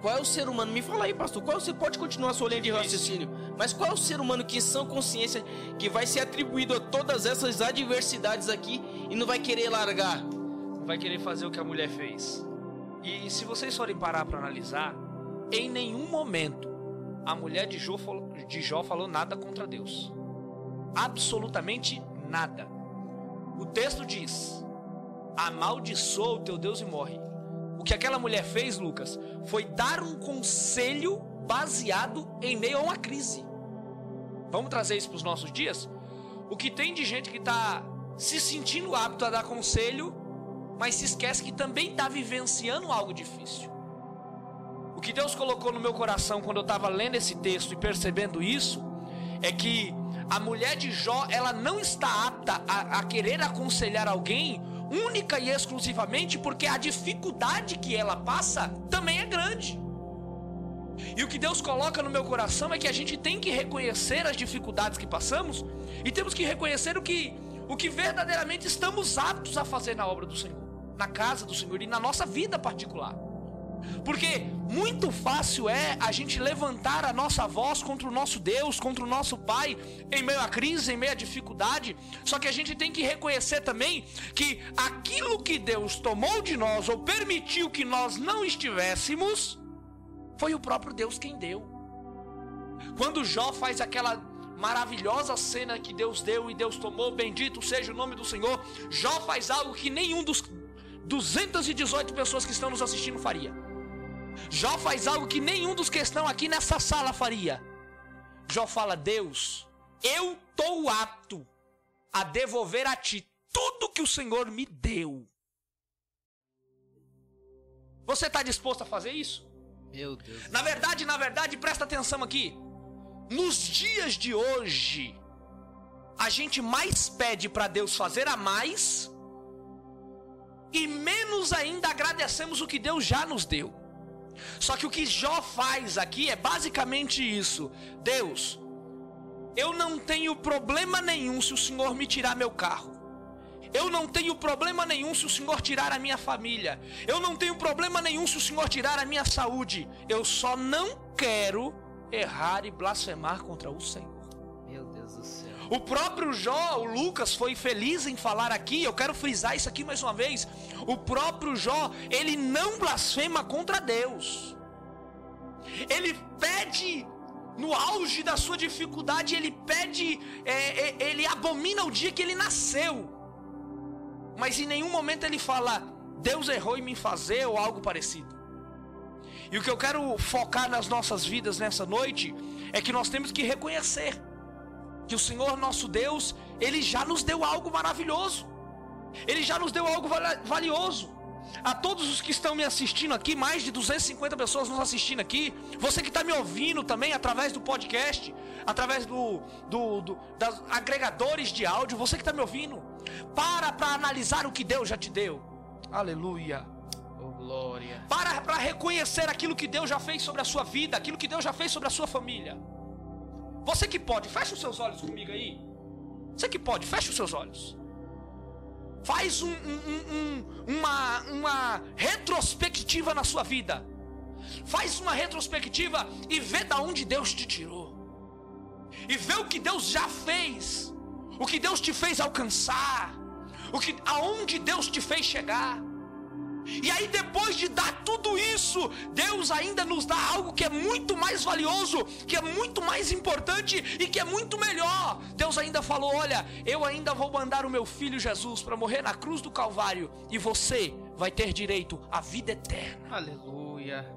Qual é o ser humano? Me fala aí, pastor. Qual você pode continuar a sua linha de raciocínio? Mas qual é o ser humano que, em sã consciência, que vai ser atribuído a todas essas adversidades aqui e não vai querer largar? Não vai querer fazer o que a mulher fez. E se vocês forem parar para analisar, em nenhum momento a mulher de Jó, falou, de Jó falou nada contra Deus absolutamente nada. O texto diz: amaldiçoa o teu Deus e morre. O que aquela mulher fez, Lucas, foi dar um conselho baseado em meio a uma crise. Vamos trazer isso para os nossos dias? O que tem de gente que está se sentindo apto a dar conselho, mas se esquece que também está vivenciando algo difícil. O que Deus colocou no meu coração quando eu estava lendo esse texto e percebendo isso é que a mulher de Jó ela não está apta a, a querer aconselhar alguém única e exclusivamente porque a dificuldade que ela passa também é grande. E o que Deus coloca no meu coração é que a gente tem que reconhecer as dificuldades que passamos e temos que reconhecer o que, o que verdadeiramente estamos aptos a fazer na obra do Senhor, na casa do Senhor e na nossa vida particular. Porque muito fácil é a gente levantar a nossa voz contra o nosso Deus, contra o nosso Pai, em meio à crise, em meio à dificuldade. Só que a gente tem que reconhecer também que aquilo que Deus tomou de nós ou permitiu que nós não estivéssemos, foi o próprio Deus quem deu. Quando Jó faz aquela maravilhosa cena que Deus deu e Deus tomou, bendito seja o nome do Senhor, Jó faz algo que nenhum dos 218 pessoas que estão nos assistindo faria. Jó faz algo que nenhum dos que estão aqui nessa sala faria. Jó fala: Deus, eu estou apto a devolver a ti tudo que o Senhor me deu. Você está disposto a fazer isso? Meu Deus. Na verdade, na verdade, presta atenção aqui. Nos dias de hoje, a gente mais pede para Deus fazer a mais e menos ainda agradecemos o que Deus já nos deu. Só que o que Jó faz aqui é basicamente isso: Deus, eu não tenho problema nenhum se o Senhor me tirar meu carro. Eu não tenho problema nenhum se o Senhor tirar a minha família. Eu não tenho problema nenhum se o Senhor tirar a minha saúde. Eu só não quero errar e blasfemar contra o Senhor. O próprio Jó, o Lucas, foi feliz em falar aqui. Eu quero frisar isso aqui mais uma vez. O próprio Jó, ele não blasfema contra Deus. Ele pede no auge da sua dificuldade, ele pede, é, é, ele abomina o dia que ele nasceu. Mas em nenhum momento ele fala, Deus errou em me fazer ou algo parecido. E o que eu quero focar nas nossas vidas nessa noite é que nós temos que reconhecer que o Senhor nosso Deus, ele já nos deu algo maravilhoso. Ele já nos deu algo valioso. A todos os que estão me assistindo aqui, mais de 250 pessoas nos assistindo aqui, você que está me ouvindo também através do podcast, através do, do, do das agregadores de áudio, você que está me ouvindo, para para analisar o que Deus já te deu. Aleluia. Oh, glória. Para para reconhecer aquilo que Deus já fez sobre a sua vida, aquilo que Deus já fez sobre a sua família. Você que pode, fecha os seus olhos comigo aí. Você que pode, fecha os seus olhos. Faz um, um, um, uma, uma retrospectiva na sua vida. Faz uma retrospectiva e vê da onde Deus te tirou. E vê o que Deus já fez. O que Deus te fez alcançar. O que aonde Deus te fez chegar. E aí, depois de dar tudo isso, Deus ainda nos dá algo que é muito mais valioso, que é muito mais importante e que é muito melhor. Deus ainda falou: Olha, eu ainda vou mandar o meu filho Jesus para morrer na cruz do Calvário, e você vai ter direito à vida eterna. Aleluia.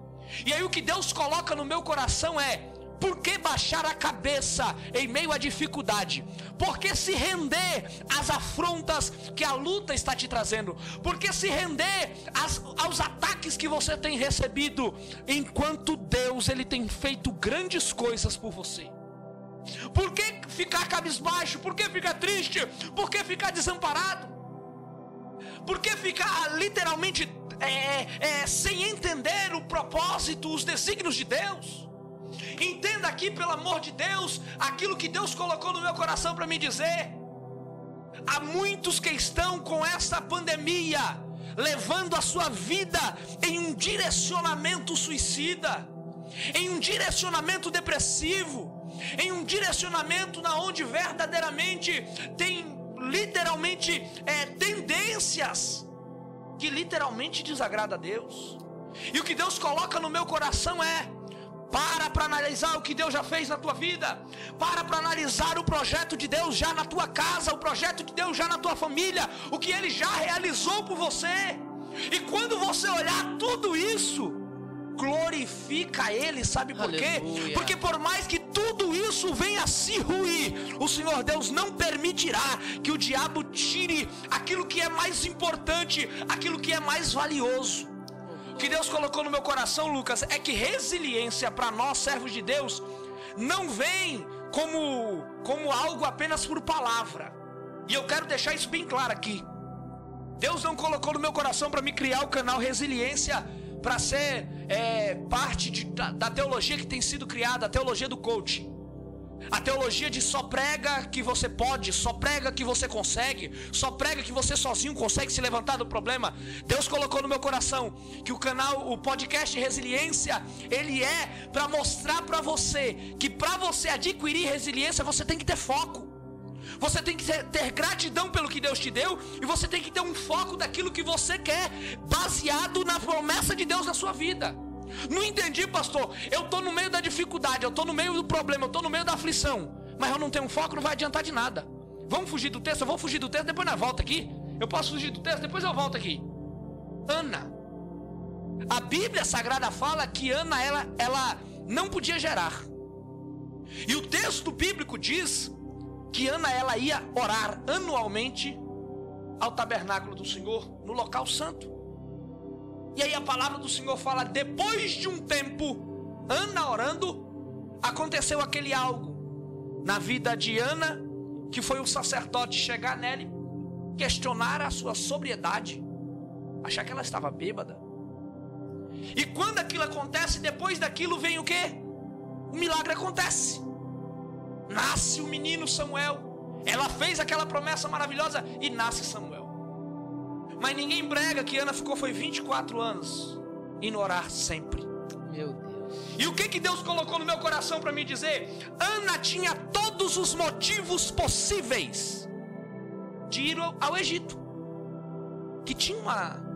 E aí, o que Deus coloca no meu coração é: por que baixar a cabeça em meio à dificuldade? Por que se render às afrontas que a luta está te trazendo? Por que se render às, aos ataques que você tem recebido? Enquanto Deus ele tem feito grandes coisas por você. Por que ficar cabisbaixo? Por que ficar triste? Por que ficar desamparado? Por que ficar literalmente é, é, sem entender o propósito, os desígnios de Deus? Entenda aqui, pelo amor de Deus, aquilo que Deus colocou no meu coração para me dizer. Há muitos que estão com essa pandemia, levando a sua vida em um direcionamento suicida, em um direcionamento depressivo, em um direcionamento na onde verdadeiramente tem literalmente é, tendências que literalmente desagrada a Deus. E o que Deus coloca no meu coração é para para analisar o que Deus já fez na tua vida. Para para analisar o projeto de Deus já na tua casa, o projeto de Deus já na tua família, o que ele já realizou por você. E quando você olhar tudo isso, glorifica ele, sabe por Aleluia. quê? Porque por mais que tudo tudo isso venha a se ruir, o Senhor Deus não permitirá que o diabo tire aquilo que é mais importante, aquilo que é mais valioso. Que Deus colocou no meu coração, Lucas, é que resiliência para nós, servos de Deus, não vem como, como algo apenas por palavra. E eu quero deixar isso bem claro aqui. Deus não colocou no meu coração para me criar o canal Resiliência para ser é, parte de, da, da teologia que tem sido criada, a teologia do coaching. A teologia de só prega que você pode, só prega que você consegue, só prega que você sozinho consegue se levantar do problema. Deus colocou no meu coração que o canal, o podcast Resiliência, ele é para mostrar para você que para você adquirir resiliência você tem que ter foco. Você tem que ter gratidão pelo que Deus te deu e você tem que ter um foco daquilo que você quer, baseado na promessa de Deus na sua vida. Não entendi, pastor. Eu estou no meio da dificuldade, eu estou no meio do problema, eu estou no meio da aflição. Mas eu não tenho foco, não vai adiantar de nada. Vamos fugir do texto? Eu vou fugir do texto, depois nós volta aqui. Eu posso fugir do texto, depois eu volto aqui. Ana. A Bíblia Sagrada fala que Ana ela, ela não podia gerar. E o texto bíblico diz que Ana ela ia orar anualmente ao tabernáculo do Senhor, no local santo. E aí a palavra do Senhor fala: depois de um tempo, Ana orando, aconteceu aquele algo na vida de Ana, que foi o sacerdote chegar nele, questionar a sua sobriedade, achar que ela estava bêbada. E quando aquilo acontece, depois daquilo vem o que? O milagre acontece nasce o menino Samuel. Ela fez aquela promessa maravilhosa e nasce Samuel. Mas ninguém brega que Ana ficou foi 24 anos indo orar sempre. Meu Deus. E o que que Deus colocou no meu coração para me dizer? Ana tinha todos os motivos possíveis de ir ao Egito. Que tinha uma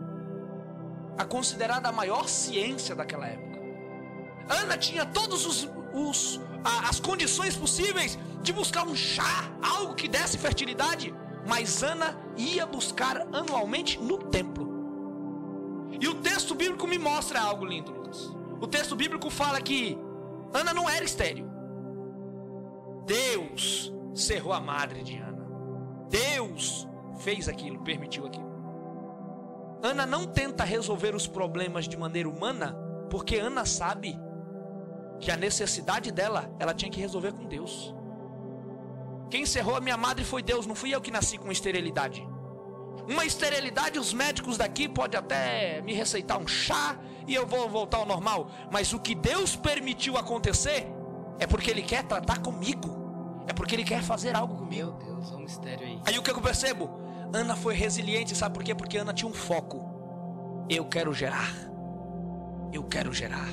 a considerada a maior ciência daquela época. Ana tinha todos os, os a, as condições possíveis de buscar um chá, algo que desse fertilidade. Mas Ana ia buscar anualmente no templo. E o texto bíblico me mostra algo lindo, Lucas. O texto bíblico fala que Ana não era estéril. Deus cerrou a madre de Ana. Deus fez aquilo, permitiu aquilo. Ana não tenta resolver os problemas de maneira humana, porque Ana sabe que a necessidade dela, ela tinha que resolver com Deus. Quem encerrou a minha madre foi Deus, não fui eu que nasci com esterilidade. Uma esterilidade, os médicos daqui podem até me receitar um chá e eu vou voltar ao normal. Mas o que Deus permitiu acontecer é porque Ele quer tratar comigo. É porque Ele quer fazer algo comigo. Meu Deus, é um mistério aí. Aí o que eu percebo? Ana foi resiliente, sabe por quê? Porque Ana tinha um foco. Eu quero gerar. Eu quero gerar.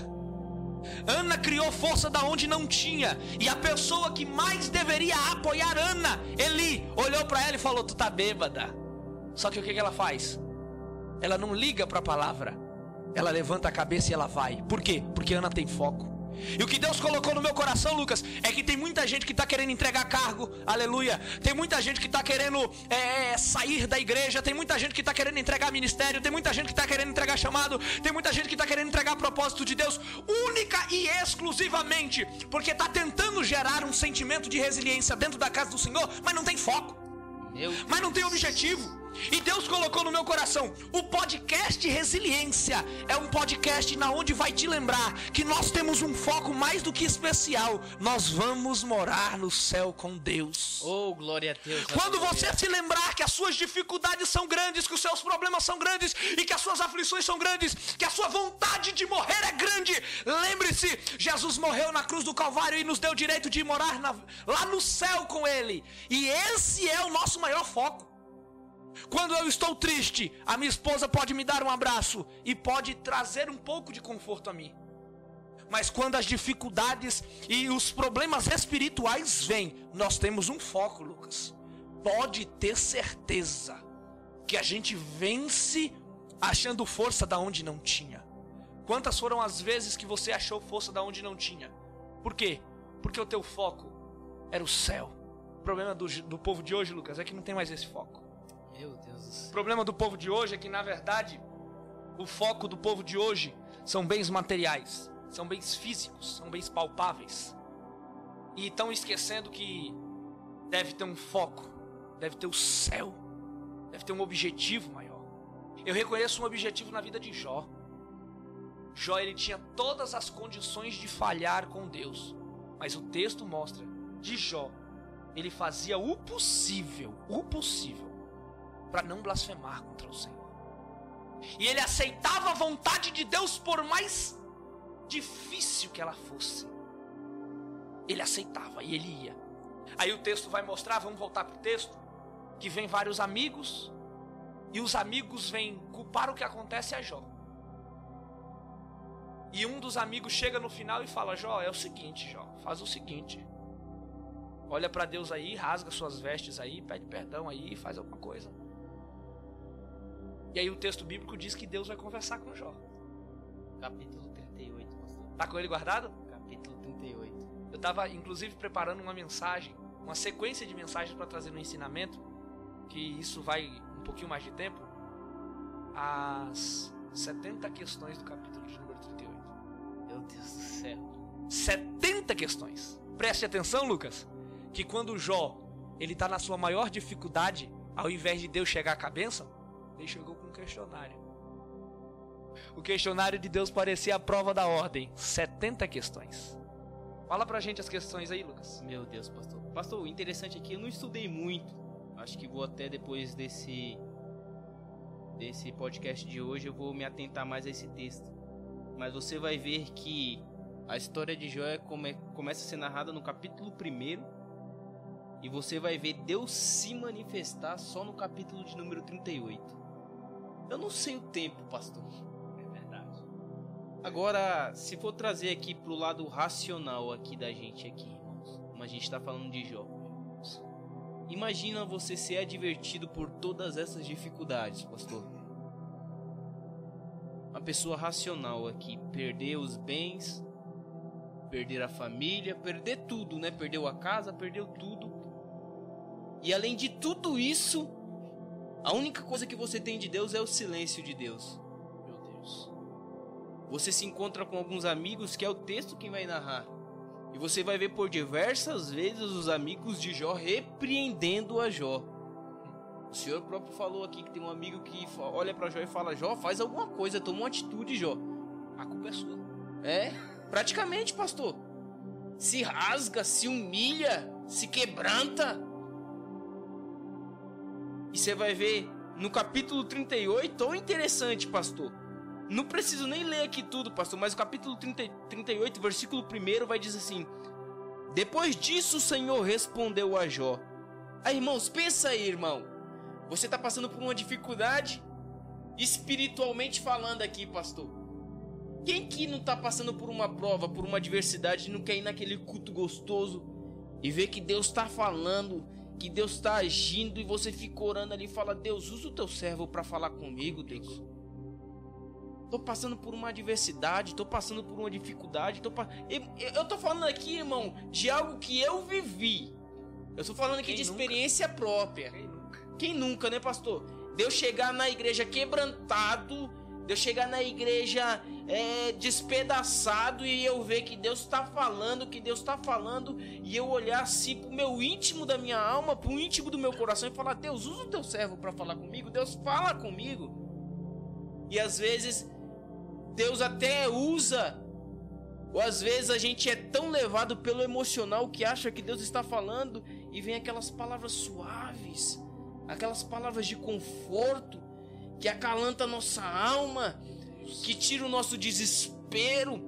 Ana criou força da onde não tinha. E a pessoa que mais deveria apoiar Ana, Eli, olhou para ela e falou: Tu tá bêbada. Só que o que, ela faz? Ela não liga para a palavra. Ela levanta a cabeça e ela vai. Por quê? Porque Ana tem foco. E o que Deus colocou no meu coração, Lucas, é que tem muita gente que está querendo entregar cargo, aleluia. Tem muita gente que está querendo é, sair da igreja, tem muita gente que está querendo entregar ministério, tem muita gente que está querendo entregar chamado, tem muita gente que está querendo entregar propósito de Deus, única e exclusivamente, porque está tentando gerar um sentimento de resiliência dentro da casa do Senhor, mas não tem foco, mas não tem objetivo. E Deus colocou no meu coração o podcast Resiliência. É um podcast na onde vai te lembrar que nós temos um foco mais do que especial. Nós vamos morar no céu com Deus. Oh, glória a Deus. Quando você se lembrar que as suas dificuldades são grandes, que os seus problemas são grandes e que as suas aflições são grandes, que a sua vontade de morrer é grande, lembre-se, Jesus morreu na cruz do Calvário e nos deu o direito de morar na, lá no céu com ele. E esse é o nosso maior foco. Quando eu estou triste, a minha esposa pode me dar um abraço e pode trazer um pouco de conforto a mim. Mas quando as dificuldades e os problemas espirituais vêm, nós temos um foco, Lucas. Pode ter certeza que a gente vence achando força da onde não tinha. Quantas foram as vezes que você achou força da onde não tinha? Por quê? Porque o teu foco era o céu. O problema do, do povo de hoje, Lucas, é que não tem mais esse foco. Meu Deus do céu. O problema do povo de hoje é que, na verdade, o foco do povo de hoje são bens materiais, são bens físicos, são bens palpáveis. E estão esquecendo que deve ter um foco, deve ter o céu, deve ter um objetivo maior. Eu reconheço um objetivo na vida de Jó. Jó ele tinha todas as condições de falhar com Deus, mas o texto mostra de Jó, ele fazia o possível, o possível, para não blasfemar contra o Senhor. E ele aceitava a vontade de Deus por mais difícil que ela fosse. Ele aceitava e ele ia. Aí o texto vai mostrar, vamos voltar para o texto, que vem vários amigos e os amigos vêm culpar o que acontece a Jó. E um dos amigos chega no final e fala: Jó, é o seguinte, Jó, faz o seguinte. Olha para Deus aí, rasga suas vestes aí, pede perdão aí, faz alguma coisa. E aí o texto bíblico diz que Deus vai conversar com Jó. Capítulo 38, pastor. Tá com ele guardado? Capítulo 38. Eu estava inclusive preparando uma mensagem, uma sequência de mensagens para trazer no ensinamento, que isso vai um pouquinho mais de tempo. As 70 questões do capítulo de número 38. Meu Deus do céu. 70 questões. Preste atenção, Lucas, que quando Jó, ele tá na sua maior dificuldade, ao invés de Deus chegar com a bênção, ele chegou com um questionário. O questionário de Deus parecia a prova da ordem. 70 questões. Fala pra gente as questões aí, Lucas. Meu Deus, pastor. Pastor, o interessante aqui, eu não estudei muito. Acho que vou até depois desse desse podcast de hoje eu vou me atentar mais a esse texto. Mas você vai ver que a história de Jó é come, começa a ser narrada no capítulo 1 e você vai ver Deus se manifestar só no capítulo de número 38. Eu não sei o tempo, pastor. É verdade. Agora, se for trazer aqui pro lado racional aqui da gente aqui, irmãos, como a gente está falando de Jó. Imagina você ser advertido por todas essas dificuldades, pastor. Uma pessoa racional aqui, perder os bens, perder a família, perder tudo, né? Perdeu a casa, perdeu tudo. E além de tudo isso, a única coisa que você tem de Deus é o silêncio de Deus. Meu Deus. Você se encontra com alguns amigos que é o texto quem vai narrar. E você vai ver por diversas vezes os amigos de Jó repreendendo a Jó. O Senhor próprio falou aqui que tem um amigo que olha para Jó e fala: Jó, faz alguma coisa, toma uma atitude, Jó. A culpa é sua. É, praticamente, pastor. Se rasga, se humilha, se quebranta. E você vai ver no capítulo 38, tão interessante, pastor. Não preciso nem ler aqui tudo, pastor, mas o capítulo 30, 38, versículo 1 vai dizer assim: Depois disso o Senhor respondeu a Jó. Aí, irmãos, pensa aí, irmão. Você está passando por uma dificuldade espiritualmente falando aqui, pastor. Quem que não está passando por uma prova, por uma adversidade, não quer ir naquele culto gostoso e ver que Deus está falando, que Deus está agindo e você fica orando ali e fala: Deus, usa o teu servo para falar comigo, Deus. Tô passando por uma adversidade, tô passando por uma dificuldade, tô pa... eu, tô falando aqui, irmão, de algo que eu vivi. Eu tô falando aqui Quem de nunca? experiência própria. Quem nunca? Quem nunca, né, pastor? Deus chegar na igreja quebrantado, Deus chegar na igreja é, despedaçado e eu ver que Deus está falando, que Deus está falando, e eu olhar assim pro meu íntimo da minha alma, pro íntimo do meu coração e falar: Deus, usa o teu servo para falar comigo, Deus fala comigo. E às vezes Deus até usa, ou às vezes a gente é tão levado pelo emocional que acha que Deus está falando e vem aquelas palavras suaves, aquelas palavras de conforto que acalanta nossa alma, que tira o nosso desespero,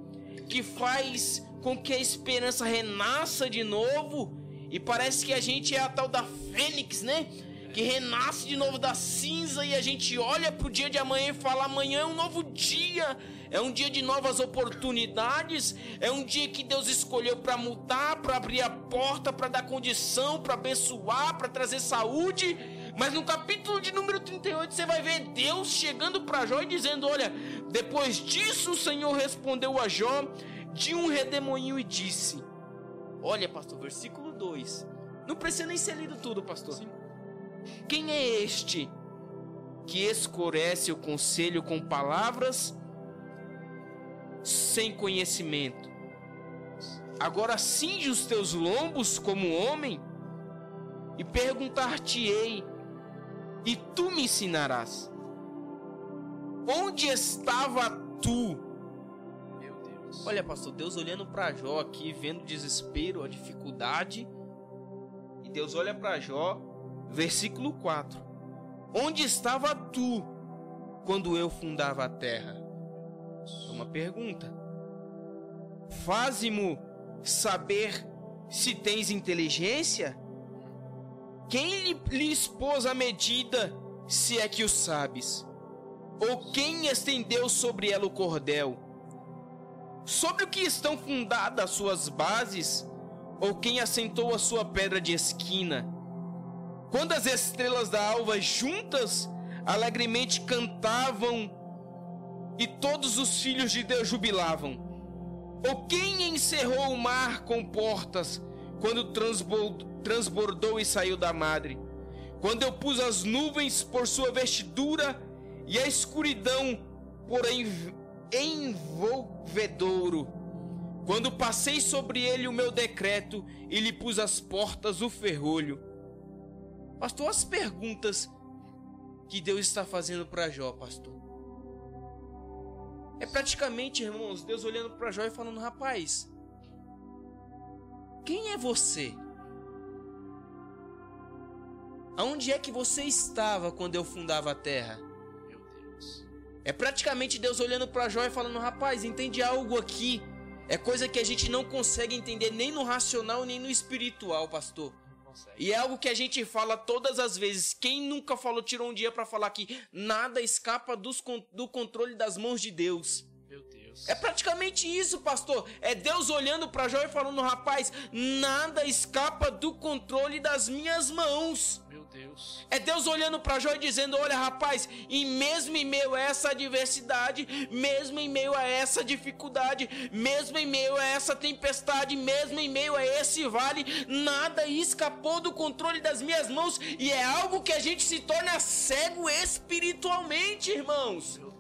que faz com que a esperança renasça de novo. E parece que a gente é a tal da fênix, né? Que renasce de novo da cinza e a gente olha pro dia de amanhã e fala: amanhã é um novo dia, é um dia de novas oportunidades, é um dia que Deus escolheu para mudar, para abrir a porta, para dar condição, para abençoar, para trazer saúde. Mas no capítulo de número 38 você vai ver Deus chegando para Jó e dizendo: Olha, depois disso o Senhor respondeu a Jó de um redemoinho e disse: Olha, pastor, versículo 2. Não precisa nem ser lido tudo, pastor. Quem é este que escurece o conselho com palavras sem conhecimento? Agora cinge os teus lombos como homem e perguntar-te-ei, e tu me ensinarás. Onde estava tu? Meu Deus. Olha, pastor, Deus olhando para Jó aqui, vendo o desespero, a dificuldade. E Deus olha para Jó, versículo 4. Onde estava tu quando eu fundava a terra? É uma pergunta. Faze-mo saber se tens inteligência? Quem lhe, lhe expôs a medida, se é que o sabes? Ou quem estendeu sobre ela o cordel? Sobre o que estão fundadas as suas bases? Ou quem assentou a sua pedra de esquina? Quando as estrelas da alva juntas alegremente cantavam e todos os filhos de Deus jubilavam. Ou quem encerrou o mar com portas quando transbordou e saiu da madre? Quando eu pus as nuvens por sua vestidura e a escuridão por envolvedouro? Quando passei sobre ele o meu decreto e lhe pus as portas o ferrolho? Pastor, as perguntas que Deus está fazendo para Jó, pastor. É praticamente, irmãos, Deus olhando para Jó e falando: rapaz, quem é você? Aonde é que você estava quando eu fundava a terra? Meu Deus. É praticamente Deus olhando para Jó e falando: rapaz, entende algo aqui. É coisa que a gente não consegue entender nem no racional nem no espiritual, pastor. E é algo que a gente fala todas as vezes. Quem nunca falou, tirou um dia para falar que nada escapa dos, do controle das mãos de Deus. Meu Deus. É praticamente isso, pastor. É Deus olhando para Jó e falando: rapaz, nada escapa do controle das minhas mãos. Deus. É Deus olhando para Jó e dizendo: Olha, rapaz, e mesmo em meio a essa adversidade, mesmo em meio a essa dificuldade, mesmo em meio a essa tempestade, mesmo em meio a esse vale, nada escapou do controle das minhas mãos, e é algo que a gente se torna cego espiritualmente, irmãos. Meu.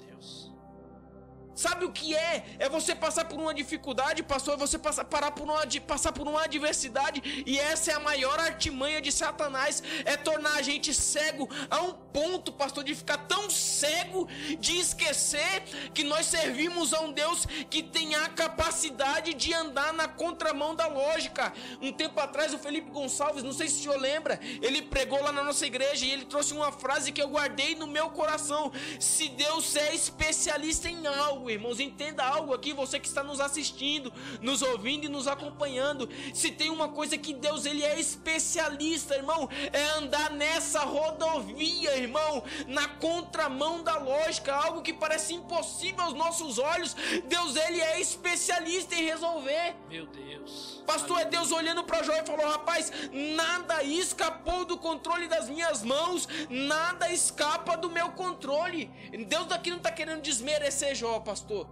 Sabe o que é? É você passar por uma dificuldade, pastor, é você passar, parar por uma, passar por uma adversidade, e essa é a maior artimanha de Satanás, é tornar a gente cego a um ponto, pastor, de ficar tão cego de esquecer que nós servimos a um Deus que tem a capacidade de andar na contramão da lógica. Um tempo atrás, o Felipe Gonçalves, não sei se o senhor lembra, ele pregou lá na nossa igreja e ele trouxe uma frase que eu guardei no meu coração: Se Deus é especialista em algo, irmãos, entenda algo aqui, você que está nos assistindo, nos ouvindo e nos acompanhando. Se tem uma coisa que Deus ele é especialista, irmão, é andar nessa rodovia, irmão, na contramão da lógica, algo que parece impossível aos nossos olhos. Deus ele é especialista em resolver. Meu Deus. Pastor, é Deus olhando para Jó e falou: Rapaz, nada escapou do controle das minhas mãos, nada escapa do meu controle. Deus daqui não está querendo desmerecer Jó, pastor.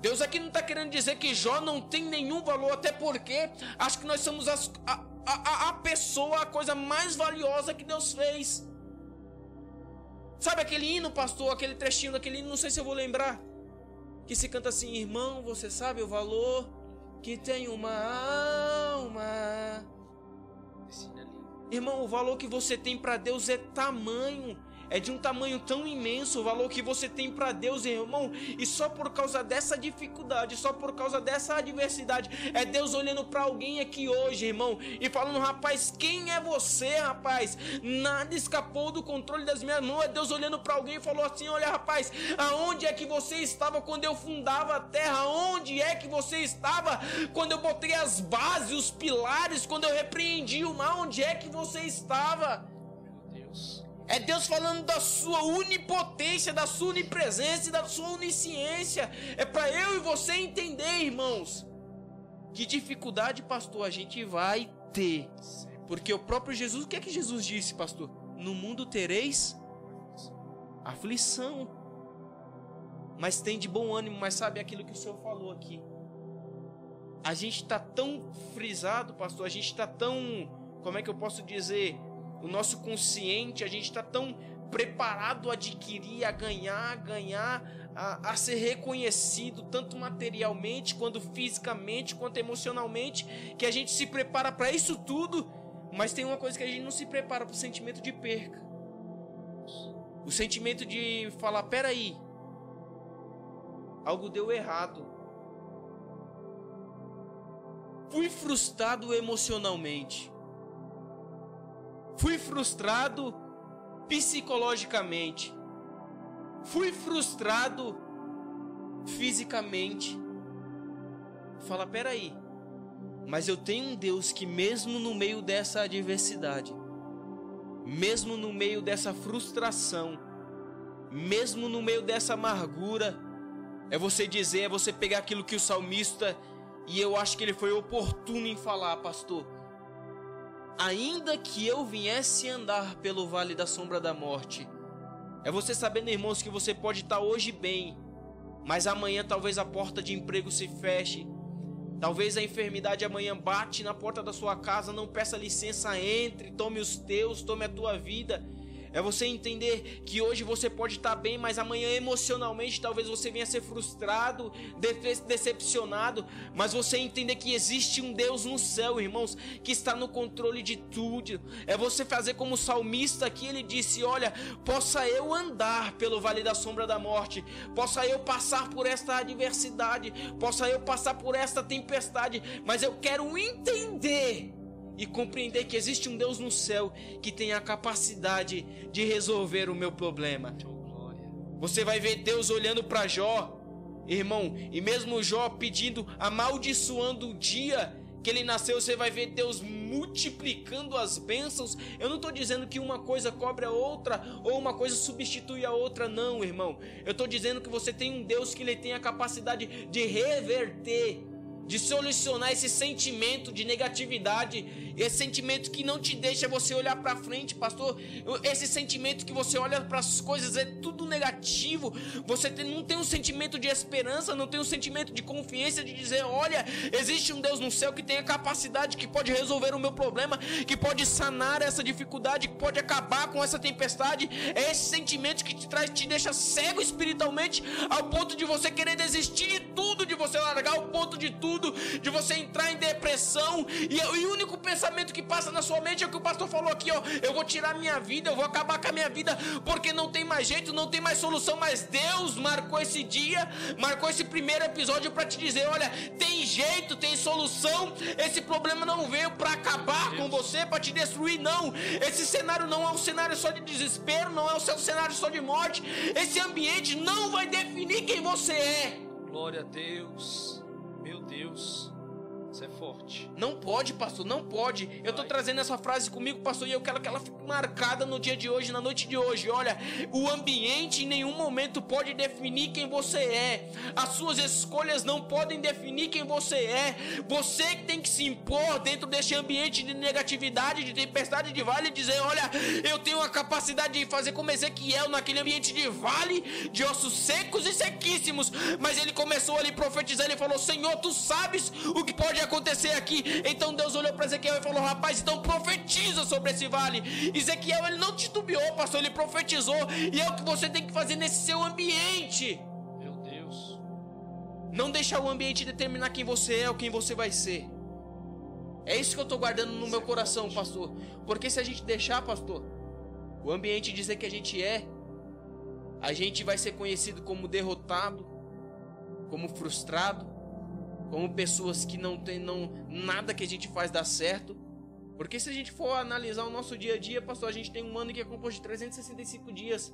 Deus aqui não está querendo dizer que Jó não tem nenhum valor, até porque acho que nós somos as, a, a, a pessoa, a coisa mais valiosa que Deus fez. Sabe aquele hino, pastor, aquele trechinho daquele hino, não sei se eu vou lembrar. Que se canta assim, irmão, você sabe o valor que tem uma alma. Irmão, o valor que você tem para Deus é tamanho é de um tamanho tão imenso o valor que você tem para Deus, irmão, e só por causa dessa dificuldade, só por causa dessa adversidade, é Deus olhando para alguém aqui hoje, irmão, e falando: rapaz, quem é você, rapaz? Nada escapou do controle das minhas mãos. É Deus olhando para alguém e falou assim: olha, rapaz, aonde é que você estava quando eu fundava a terra? Onde é que você estava quando eu botei as bases, os pilares, quando eu repreendi o mal? Onde é que você estava? É Deus falando da sua onipotência, da sua onipresença e da sua onisciência. É para eu e você entender, irmãos, que dificuldade, pastor, a gente vai ter. Porque o próprio Jesus, o que é que Jesus disse, pastor? No mundo tereis aflição. Mas tem de bom ânimo, mas sabe aquilo que o Senhor falou aqui. A gente está tão frisado, pastor, a gente está tão, como é que eu posso dizer, o nosso consciente, a gente está tão preparado a adquirir, a ganhar, a ganhar, a, a ser reconhecido, tanto materialmente, quanto fisicamente, quanto emocionalmente, que a gente se prepara para isso tudo, mas tem uma coisa que a gente não se prepara para o sentimento de perca. O sentimento de falar, peraí, algo deu errado. Fui frustrado emocionalmente. Fui frustrado psicologicamente. Fui frustrado fisicamente. Fala, peraí. Mas eu tenho um Deus que, mesmo no meio dessa adversidade, mesmo no meio dessa frustração, mesmo no meio dessa amargura, é você dizer, é você pegar aquilo que o salmista, e eu acho que ele foi oportuno em falar, pastor. Ainda que eu viesse andar pelo vale da sombra da morte, é você sabendo, irmãos, que você pode estar hoje bem, mas amanhã talvez a porta de emprego se feche, Talvez a enfermidade amanhã bate na porta da sua casa, não peça licença, entre, tome os teus, tome a tua vida. É você entender que hoje você pode estar bem, mas amanhã emocionalmente talvez você venha ser frustrado, decepcionado. Mas você entender que existe um Deus no céu, irmãos, que está no controle de tudo. É você fazer como o salmista aqui, ele disse: Olha, possa eu andar pelo vale da sombra da morte, possa eu passar por esta adversidade, possa eu passar por esta tempestade, mas eu quero entender e compreender que existe um Deus no céu que tem a capacidade de resolver o meu problema. Você vai ver Deus olhando para Jó, irmão, e mesmo Jó pedindo, amaldiçoando o dia que ele nasceu, você vai ver Deus multiplicando as bênçãos. Eu não estou dizendo que uma coisa cobre a outra ou uma coisa substitui a outra, não, irmão. Eu estou dizendo que você tem um Deus que ele tem a capacidade de reverter de solucionar esse sentimento de negatividade, esse sentimento que não te deixa você olhar para frente, pastor. Esse sentimento que você olha para as coisas é tudo negativo. Você não tem um sentimento de esperança, não tem um sentimento de confiança de dizer, olha, existe um Deus no céu que tem a capacidade que pode resolver o meu problema, que pode sanar essa dificuldade, que pode acabar com essa tempestade. É esse sentimento que te traz, te deixa cego espiritualmente ao ponto de você querer desistir de tudo, de você largar o ponto de tudo de você entrar em depressão, e, e, o único pensamento que passa na sua mente é o que o pastor falou aqui, ó, eu vou tirar minha vida, eu vou acabar com a minha vida, porque não tem mais jeito, não tem mais solução, mas Deus marcou esse dia, marcou esse primeiro episódio para te dizer, olha, tem jeito, tem solução, esse problema não veio para acabar com você, para te destruir, não, esse cenário não é um cenário só de desespero, não é um cenário só de morte, esse ambiente não vai definir quem você é. Glória a Deus. Deus. Isso é forte. Não pode, pastor, não pode. Eu tô trazendo essa frase comigo, pastor, e eu quero que ela fique marcada no dia de hoje, na noite de hoje. Olha, o ambiente em nenhum momento pode definir quem você é. As suas escolhas não podem definir quem você é. Você que tem que se impor dentro deste ambiente de negatividade, de tempestade de vale e dizer: Olha, eu tenho a capacidade de fazer como Ezequiel naquele ambiente de vale, de ossos secos e sequíssimos. Mas ele começou ali profetizando e falou: Senhor, tu sabes o que pode acontecer aqui. Então Deus olhou para Ezequiel e falou: Rapaz, então profetiza sobre esse vale. Ezequiel, ele não titubeou, pastor, ele profetizou. E é o que você tem que fazer nesse seu ambiente. Meu Deus. Não deixar o ambiente determinar quem você é ou quem você vai ser. É isso que eu estou guardando no meu coração, pastor. Porque se a gente deixar, pastor, o ambiente dizer que a gente é, a gente vai ser conhecido como derrotado, como frustrado, como pessoas que não tem não, nada que a gente faz dar certo. Porque se a gente for analisar o nosso dia a dia, pastor, a gente tem um ano que é composto de 365 dias.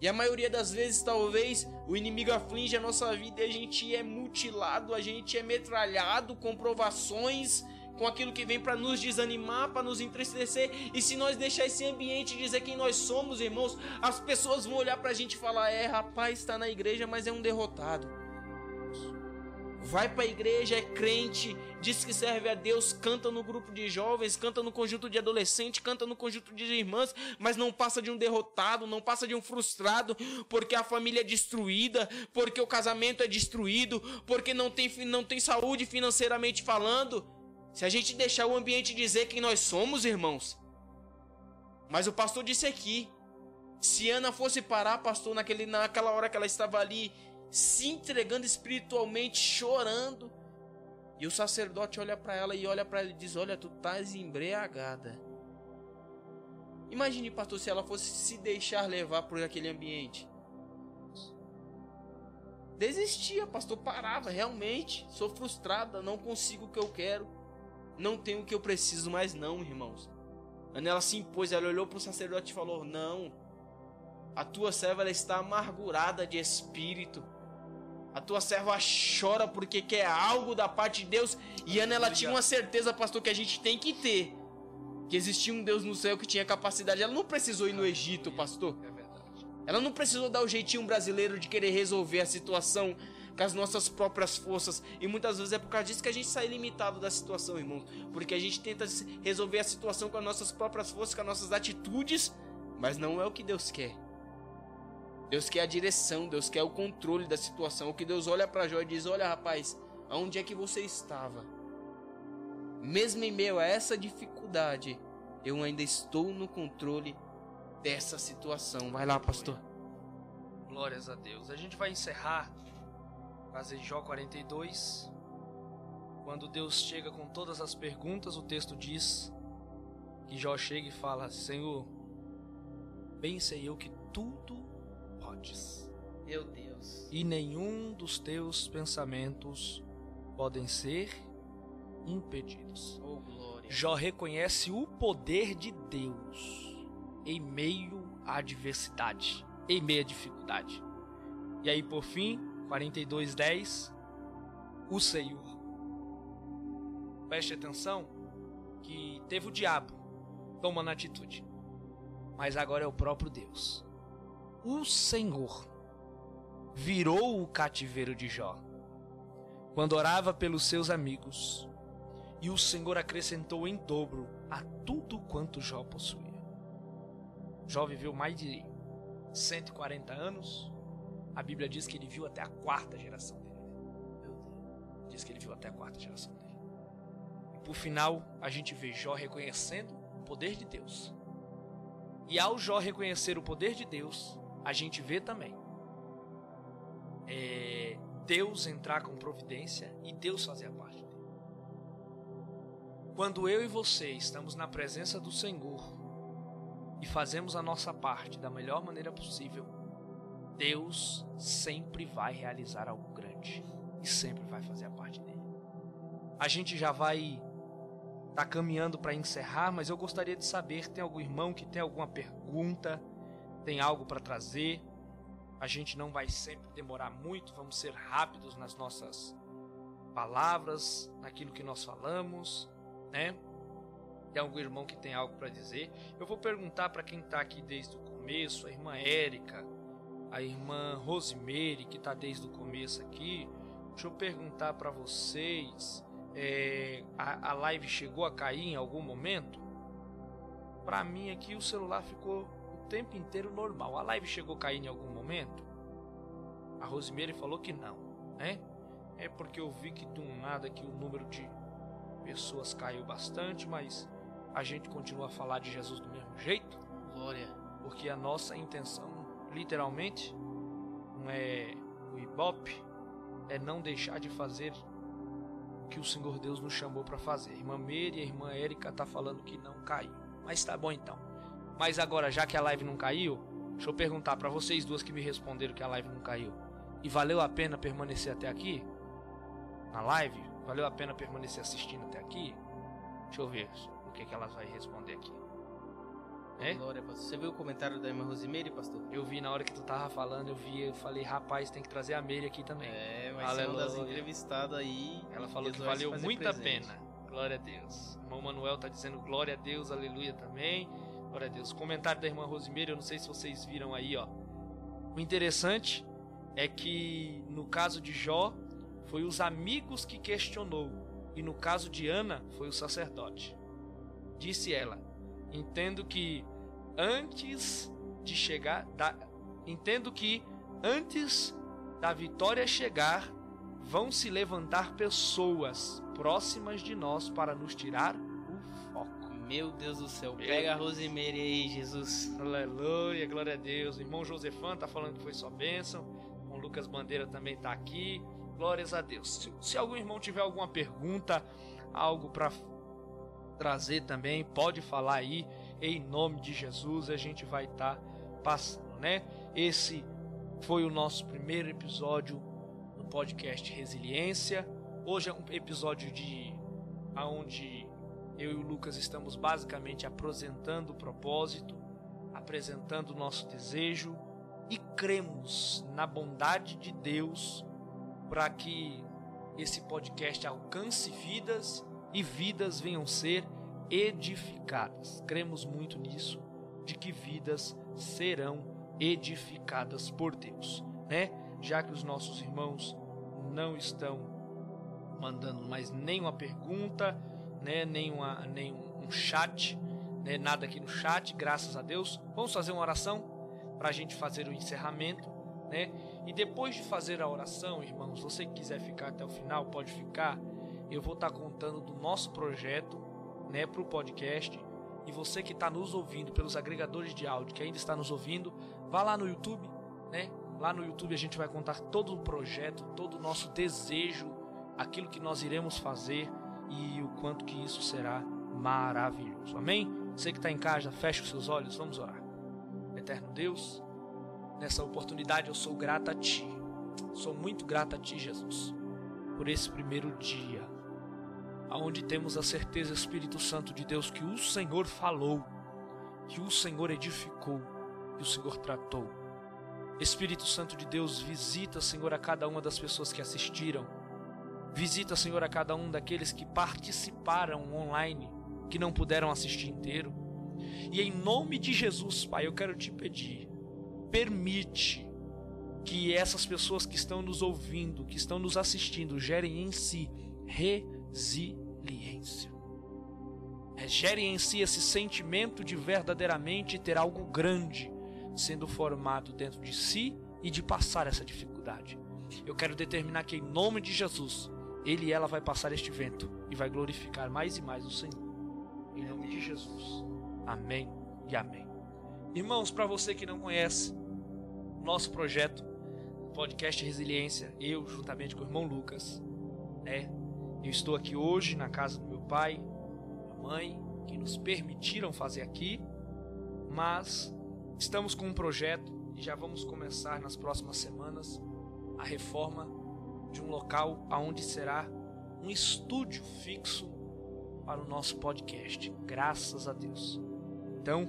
E a maioria das vezes, talvez, o inimigo aflige a nossa vida e a gente é mutilado, a gente é metralhado com provações, com aquilo que vem para nos desanimar, para nos entristecer. E se nós deixar esse ambiente dizer quem nós somos, irmãos, as pessoas vão olhar para a gente e falar: é, rapaz, está na igreja, mas é um derrotado vai para a igreja, é crente, diz que serve a Deus, canta no grupo de jovens, canta no conjunto de adolescentes, canta no conjunto de irmãs, mas não passa de um derrotado, não passa de um frustrado, porque a família é destruída, porque o casamento é destruído, porque não tem, não tem saúde financeiramente falando. Se a gente deixar o ambiente dizer quem nós somos, irmãos. Mas o pastor disse aqui: Se Ana fosse parar, pastor, naquele, naquela hora que ela estava ali se entregando espiritualmente, chorando, e o sacerdote olha para ela e olha para ela e diz: Olha, tu estás embriagada. Imagine, pastor, se ela fosse se deixar levar por aquele ambiente. Desistia, pastor, parava, realmente. Sou frustrada, não consigo o que eu quero. Não tenho o que eu preciso mais, não, irmãos. Ela se impôs, ela olhou para o sacerdote e falou: Não, a tua serva está amargurada de espírito. A tua serva chora porque quer algo da parte de Deus. E Ana ela tinha uma certeza, pastor, que a gente tem que ter. Que existia um Deus no céu que tinha capacidade. Ela não precisou ir no Egito, pastor. É ela não precisou dar o jeitinho brasileiro de querer resolver a situação com as nossas próprias forças. E muitas vezes é por causa disso que a gente sai limitado da situação, irmãos. Porque a gente tenta resolver a situação com as nossas próprias forças, com as nossas atitudes, mas não é o que Deus quer. Deus quer a direção, Deus quer o controle da situação. O que Deus olha para Jó e diz: Olha, rapaz, aonde é que você estava? Mesmo em meio a essa dificuldade, eu ainda estou no controle dessa situação. Vai lá, pastor. Glórias a Deus. A gente vai encerrar fazer Jó 42. Quando Deus chega com todas as perguntas, o texto diz que Jó chega e fala: Senhor, bem sei eu que tudo podes. Meu Deus. E nenhum dos teus pensamentos podem ser impedidos. Oh, glória. Jó reconhece o poder de Deus em meio à adversidade, em meio à dificuldade. E aí, por fim, 42:10, o Senhor. Preste atenção que teve o diabo tomando atitude, mas agora é o próprio Deus o Senhor virou o cativeiro de Jó, quando orava pelos seus amigos, e o Senhor acrescentou em dobro a tudo quanto Jó possuía. Jó viveu mais de 140 anos. A Bíblia diz que ele viu até a quarta geração dele. Diz que ele viu até a quarta geração dele. E por final, a gente vê Jó reconhecendo o poder de Deus. E ao Jó reconhecer o poder de Deus, a gente vê também é, Deus entrar com providência e Deus fazer a parte dele. Quando eu e você estamos na presença do Senhor e fazemos a nossa parte da melhor maneira possível, Deus sempre vai realizar algo grande e sempre vai fazer a parte dele. A gente já vai tá caminhando para encerrar, mas eu gostaria de saber, tem algum irmão que tem alguma pergunta? Tem algo para trazer. A gente não vai sempre demorar muito, vamos ser rápidos nas nossas palavras, naquilo que nós falamos, né? Tem algum irmão que tem algo para dizer? Eu vou perguntar para quem está aqui desde o começo, a irmã Érica, a irmã Rosemary, que está desde o começo aqui. Deixa eu perguntar para vocês: é, a, a live chegou a cair em algum momento? Para mim aqui o celular ficou tempo inteiro normal. A live chegou a cair em algum momento? A Rosemary falou que não, né? É porque eu vi que do nada que o número de pessoas caiu bastante, mas a gente continua a falar de Jesus do mesmo jeito. Glória. Porque a nossa intenção, literalmente, não é o ibope, é não deixar de fazer o que o Senhor Deus nos chamou para fazer. A irmã Meire e a irmã Érica tá falando que não caiu. Mas tá bom então. Mas agora, já que a live não caiu, deixa eu perguntar para vocês duas que me responderam que a live não caiu. E valeu a pena permanecer até aqui? Na live? Valeu a pena permanecer assistindo até aqui? Deixa eu ver o que, que elas vão responder aqui. É? Glória. Você viu o comentário da irmã Rosimeire, pastor? Eu vi na hora que tu tava falando, eu vi, eu falei, rapaz, tem que trazer a Meire aqui também. É, vai Aleluia. ser uma das entrevistadas aí. Ela falou que valeu muito a pena. Glória a Deus. O irmão Manuel tá dizendo glória a Deus, aleluia também. Glória a Deus. Comentário da irmã Rosimeira, eu não sei se vocês viram aí, ó. O interessante é que no caso de Jó, foi os amigos que questionou, e no caso de Ana, foi o sacerdote. Disse ela: Entendo que antes de chegar, da, entendo que antes da vitória chegar, vão se levantar pessoas próximas de nós para nos tirar. Meu Deus do céu, pega a Rosemary aí, Jesus. Aleluia, glória a Deus. O irmão Josefan tá falando que foi sua bênção. O irmão Lucas Bandeira também tá aqui. Glórias a Deus. Se, se algum irmão tiver alguma pergunta, algo para trazer também, pode falar aí. Em nome de Jesus, a gente vai estar tá passando, né? Esse foi o nosso primeiro episódio no podcast Resiliência. Hoje é um episódio de aonde eu e o Lucas estamos basicamente apresentando o propósito, apresentando o nosso desejo e cremos na bondade de Deus para que esse podcast alcance vidas e vidas venham ser edificadas. Cremos muito nisso, de que vidas serão edificadas por Deus, né? Já que os nossos irmãos não estão mandando mais nenhuma pergunta, né? Nenhuma, nenhum chat, né? Nada aqui no chat, graças a Deus. Vamos fazer uma oração para a gente fazer o encerramento, né? E depois de fazer a oração, irmãos, você que quiser ficar até o final, pode ficar. Eu vou estar contando do nosso projeto, né, para o podcast. E você que está nos ouvindo pelos agregadores de áudio, que ainda está nos ouvindo, vá lá no YouTube, né? Lá no YouTube a gente vai contar todo o projeto, todo o nosso desejo, aquilo que nós iremos fazer e o quanto que isso será maravilhoso. Amém? Você que está em casa, feche os seus olhos, vamos orar. Eterno Deus, Nessa oportunidade eu sou grato a Ti. Sou muito grato a Ti, Jesus, por esse primeiro dia, aonde temos a certeza, Espírito Santo de Deus, que o Senhor falou, que o Senhor edificou, que o Senhor tratou. Espírito Santo de Deus, visita, Senhor, a cada uma das pessoas que assistiram. Visita, Senhor, a cada um daqueles que participaram online, que não puderam assistir inteiro. E em nome de Jesus, Pai, eu quero te pedir permite que essas pessoas que estão nos ouvindo, que estão nos assistindo, gerem em si resiliência. É, gerem em si esse sentimento de verdadeiramente ter algo grande sendo formado dentro de si e de passar essa dificuldade. Eu quero determinar que, em nome de Jesus, ele e ela vai passar este vento e vai glorificar mais e mais o Senhor. Em nome de Jesus. Amém e amém. Irmãos, para você que não conhece, nosso projeto, podcast Resiliência, eu juntamente com o irmão Lucas, né? Eu estou aqui hoje na casa do meu pai, minha mãe, que nos permitiram fazer aqui, mas estamos com um projeto e já vamos começar nas próximas semanas a reforma de um local aonde será um estúdio fixo para o nosso podcast. Graças a Deus. Então,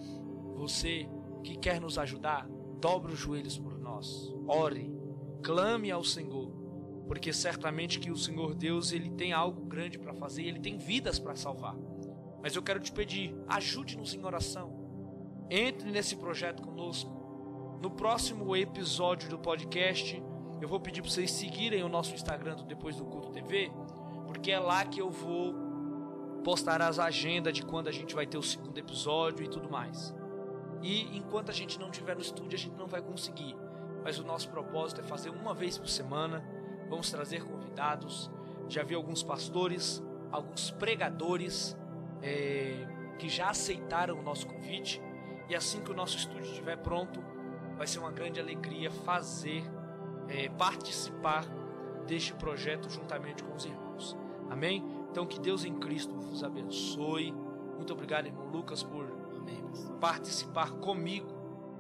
você que quer nos ajudar, dobre os joelhos por nós. Ore, clame ao Senhor, porque certamente que o Senhor Deus, ele tem algo grande para fazer, ele tem vidas para salvar. Mas eu quero te pedir, ajude-nos em oração. Entre nesse projeto conosco. No próximo episódio do podcast, eu vou pedir para vocês seguirem o nosso Instagram do Depois do Culto TV, porque é lá que eu vou postar as agendas de quando a gente vai ter o segundo episódio e tudo mais. E enquanto a gente não estiver no estúdio, a gente não vai conseguir. Mas o nosso propósito é fazer uma vez por semana. Vamos trazer convidados. Já vi alguns pastores, alguns pregadores é, que já aceitaram o nosso convite. E assim que o nosso estúdio estiver pronto, vai ser uma grande alegria fazer, é, participar deste projeto juntamente com os irmãos. Amém? Então que Deus em Cristo vos abençoe. Muito obrigado, irmão Lucas, por participar comigo,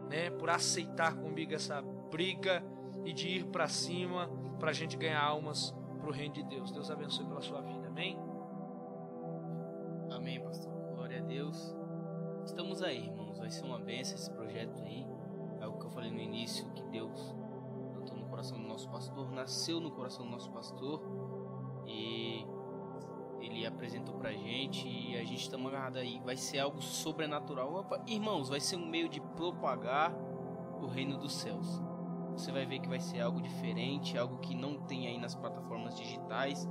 né? Por aceitar comigo essa briga e de ir para cima para a gente ganhar almas para o reino de Deus. Deus abençoe pela sua vida, amém? Amém, pastor. Glória a Deus. Estamos aí, irmãos. Vai ser uma benção esse projeto aí. É o que eu falei no início, que Deus coração do nosso pastor, nasceu no coração do nosso pastor e ele apresentou pra gente e a gente tá agarrado aí. Vai ser algo sobrenatural. Irmãos, vai ser um meio de propagar o reino dos céus. Você vai ver que vai ser algo diferente, algo que não tem aí nas plataformas digitais.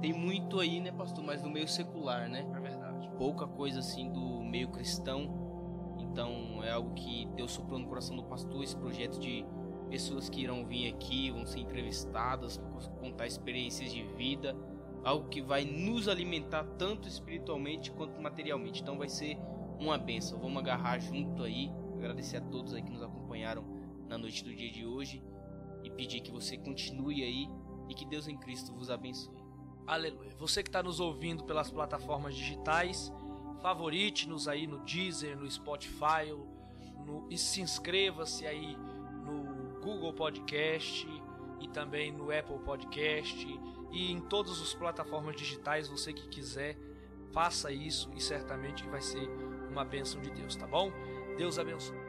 Tem muito aí, né, pastor? Mas no meio secular, né? É verdade. Pouca coisa assim do meio cristão. Então é algo que Deus soprou no coração do pastor esse projeto de pessoas que irão vir aqui, vão ser entrevistadas, contar experiências de vida algo que vai nos alimentar tanto espiritualmente quanto materialmente. Então vai ser uma benção. Vamos agarrar junto aí. Agradecer a todos aí que nos acompanharam na noite do dia de hoje e pedir que você continue aí e que Deus em Cristo vos abençoe. Aleluia. Você que está nos ouvindo pelas plataformas digitais, favorite-nos aí no Deezer, no Spotify, no, e se inscreva-se aí Google Podcast e também no Apple Podcast e em todas as plataformas digitais, você que quiser, faça isso e certamente vai ser uma bênção de Deus, tá bom? Deus abençoe.